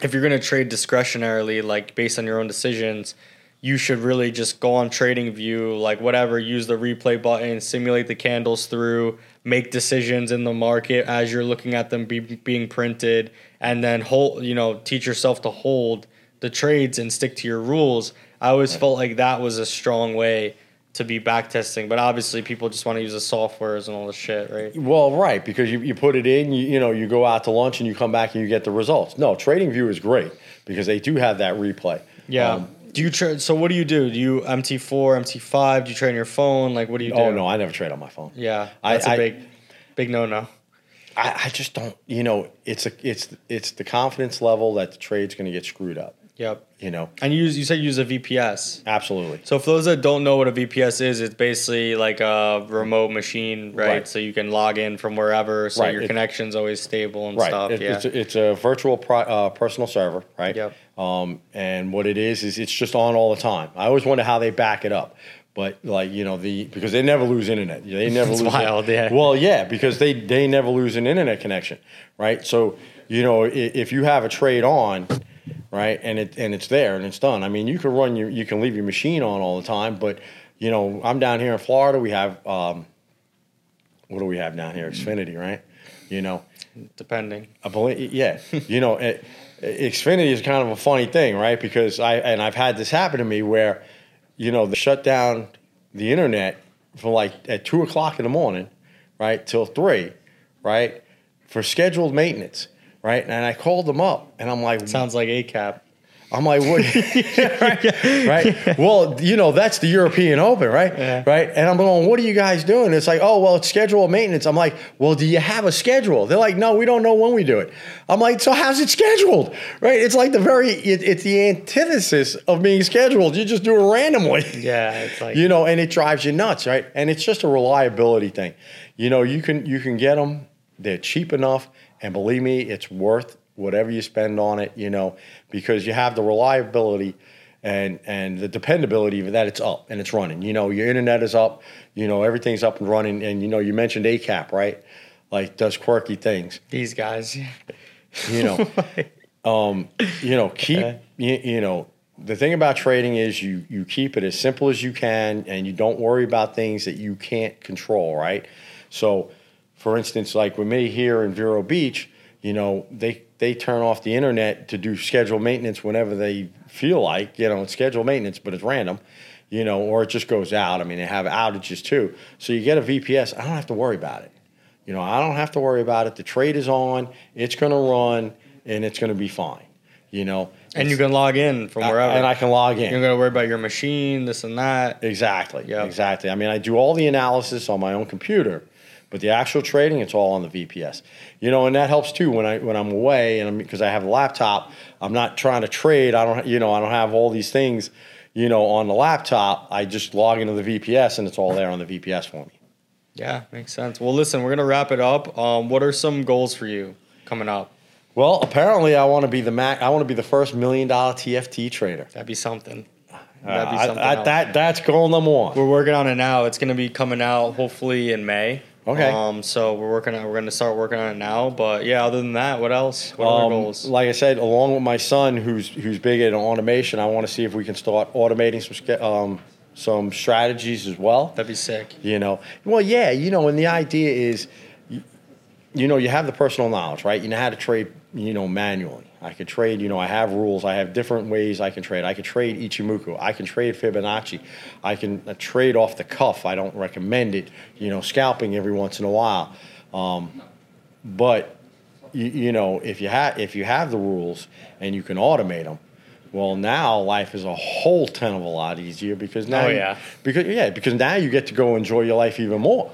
[SPEAKER 2] if you're going to trade discretionarily, like based on your own decisions, you should really just go on TradingView like whatever use the replay button simulate the candles through make decisions in the market as you're looking at them be, being printed and then hold you know teach yourself to hold the trades and stick to your rules. I always felt like that was a strong way to be back testing but obviously people just want to use the softwares and all the shit right
[SPEAKER 1] Well, right, because you, you put it in, you, you know, you go out to lunch and you come back and you get the results. No, TradingView is great because they do have that replay.
[SPEAKER 2] yeah
[SPEAKER 1] Um,
[SPEAKER 2] do you trade so what do you do do you mt4 mt5 do you trade on your phone like what do you do
[SPEAKER 1] oh no, I never trade on my phone.
[SPEAKER 2] Yeah,
[SPEAKER 1] I-
[SPEAKER 2] that's a
[SPEAKER 1] I-
[SPEAKER 2] big, big no no.
[SPEAKER 1] I, I just don't. You know, it's a it's it's the confidence level that the trade's going to get screwed up.
[SPEAKER 2] Yep.
[SPEAKER 1] You know,
[SPEAKER 2] And you use you said you use a VPS.
[SPEAKER 1] absolutely.
[SPEAKER 2] So for those that don't know what a VPS is, it's basically like a remote machine, right?
[SPEAKER 1] Right.
[SPEAKER 2] So you can log in from wherever, so
[SPEAKER 1] Right,
[SPEAKER 2] your
[SPEAKER 1] it-
[SPEAKER 2] connection's always stable and
[SPEAKER 1] Right.
[SPEAKER 2] stuff.
[SPEAKER 1] It-
[SPEAKER 2] yeah.
[SPEAKER 1] It's, a, it's a virtual pri- uh, personal server, right?
[SPEAKER 2] Yep.
[SPEAKER 1] Um, and what it is is it's just on all the time. I always wonder how they back it up, but like you know the because they never lose internet. They never lose.
[SPEAKER 2] wild, yeah.
[SPEAKER 1] Well, yeah, because they they never lose an internet connection, right? So you know i- if you have a trade on. Right, and it and it's there and it's done. I mean, you can run your, you can leave your machine on all the time, but you know, I'm down here in Florida. We have, um, what do we have down here? Xfinity, right? You know,
[SPEAKER 2] Depending.
[SPEAKER 1] I believe, yeah. you know, it, Xfinity is kind of a funny thing, right? Because I and I've had this happen to me where, you know, they shut down the internet from like at two o'clock in the morning, right, till three, right, for scheduled maintenance, right. And I called them up, and I'm like,
[SPEAKER 2] Sounds like ACAP.
[SPEAKER 1] I'm like, what? right, right. Well, you know, that's the European Open, right?
[SPEAKER 2] Yeah.
[SPEAKER 1] Right. And I'm going, what are you guys doing? It's like, oh, well, it's scheduled maintenance. I'm like, well, do you have a schedule? They're like, no, we don't know when we do it. I'm like, so how's it scheduled? Right. It's like the very, it, it's the antithesis of being scheduled. You just do it randomly.
[SPEAKER 2] Yeah, it's like
[SPEAKER 1] you know, and it drives you nuts, right? And it's just a reliability thing. You know, you can you can get them. They're cheap enough, and believe me, it's worth whatever you spend on it. You know, because you have the reliability and and the dependability that it's up and it's running. You know, your internet is up. You know, everything's up and running. And you know, you mentioned ACAP, right? Like does quirky things.
[SPEAKER 2] these guys.
[SPEAKER 1] You know, um, you know, keep you, you know the thing about trading is you you keep it as simple as you can, and you don't worry about things that you can't control, right? So, for instance, like with me here in Vero Beach, you know, they they turn off the internet to do scheduled maintenance whenever they feel like, you know, it's scheduled maintenance, but it's random, you know, or it just goes out. I mean, they have outages too. So you get a VPS, I don't have to worry about it. You know, I don't have to worry about it. The trade is on, it's going to run, and it's going to be fine. You know,
[SPEAKER 2] And you can log in from wherever.
[SPEAKER 1] and I can log in.
[SPEAKER 2] You're gonna worry about your machine, this and that.
[SPEAKER 1] Exactly.
[SPEAKER 2] Yep.
[SPEAKER 1] Exactly. I mean, I do all the analysis on my own computer, but the actual trading, it's all on the VPS. You know, and that helps too when I when I'm away and because I have a laptop, I'm not trying to trade. I don't, you know, I don't have all these things, you know, on the laptop. I just log into the VPS and it's all there on the VPS for me.
[SPEAKER 2] Yeah, makes sense. Well, listen, we're gonna wrap it up. Um, what are some goals for you coming up?
[SPEAKER 1] Well, apparently, I want to be the Mac. I want to be the first million dollar TFT trader.
[SPEAKER 2] That'd be something.
[SPEAKER 1] Uh,
[SPEAKER 2] That'd be
[SPEAKER 1] I-
[SPEAKER 2] something.
[SPEAKER 1] I-
[SPEAKER 2] else.
[SPEAKER 1] that that's goal number one.
[SPEAKER 2] We're working on it now. It's gonna be coming out hopefully in May.
[SPEAKER 1] Okay.
[SPEAKER 2] Um, so we're working on. We're gonna start working on it now. But yeah, other than that, what else? What
[SPEAKER 1] Um,
[SPEAKER 2] goals?
[SPEAKER 1] like I said, along with my son, who's who's big at automation, I want to see if we can start automating some um, some strategies as well.
[SPEAKER 2] That'd be sick.
[SPEAKER 1] You know, well, yeah, you know, and the idea is, you, you know, you have the personal knowledge, right? You know how to trade, you know, manually. I could trade, you know, I have rules. I have different ways I can trade. I can trade Ichimoku. I can trade Fibonacci. I can uh, trade off the cuff. I don't recommend it, you know, scalping every once in a while. Um, but you, you know, if you have if you have the rules and you can automate them, well, now life is a whole ton of a lot easier because now,
[SPEAKER 2] Oh,
[SPEAKER 1] you- because yeah, because now you get to go enjoy your life even more,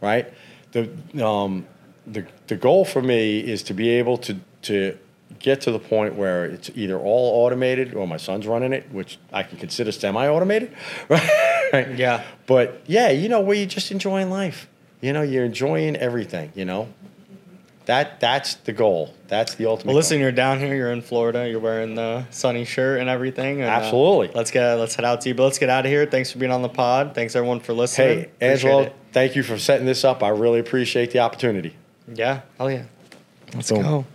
[SPEAKER 1] right? The um, the the goal for me is to be able to to get to the point where it's either all automated or my son's running it, which I can consider semi-automated, right?
[SPEAKER 2] Yeah.
[SPEAKER 1] But yeah, you know, where you're just enjoying life. You know, you're enjoying everything. You know, that that's the goal. That's the ultimate.
[SPEAKER 2] Well, listen,
[SPEAKER 1] goal.
[SPEAKER 2] you're down here. You're in Florida. You're wearing the sunny shirt and everything. and, uh,
[SPEAKER 1] Absolutely.
[SPEAKER 2] let's get let's head out to you. But let's get out of here. Thanks for being on the pod. Thanks everyone for listening.
[SPEAKER 1] Hey, Angelo, thank you for setting this up. I really appreciate the opportunity.
[SPEAKER 2] Yeah. Hell yeah. Let's
[SPEAKER 1] Boom.
[SPEAKER 2] go.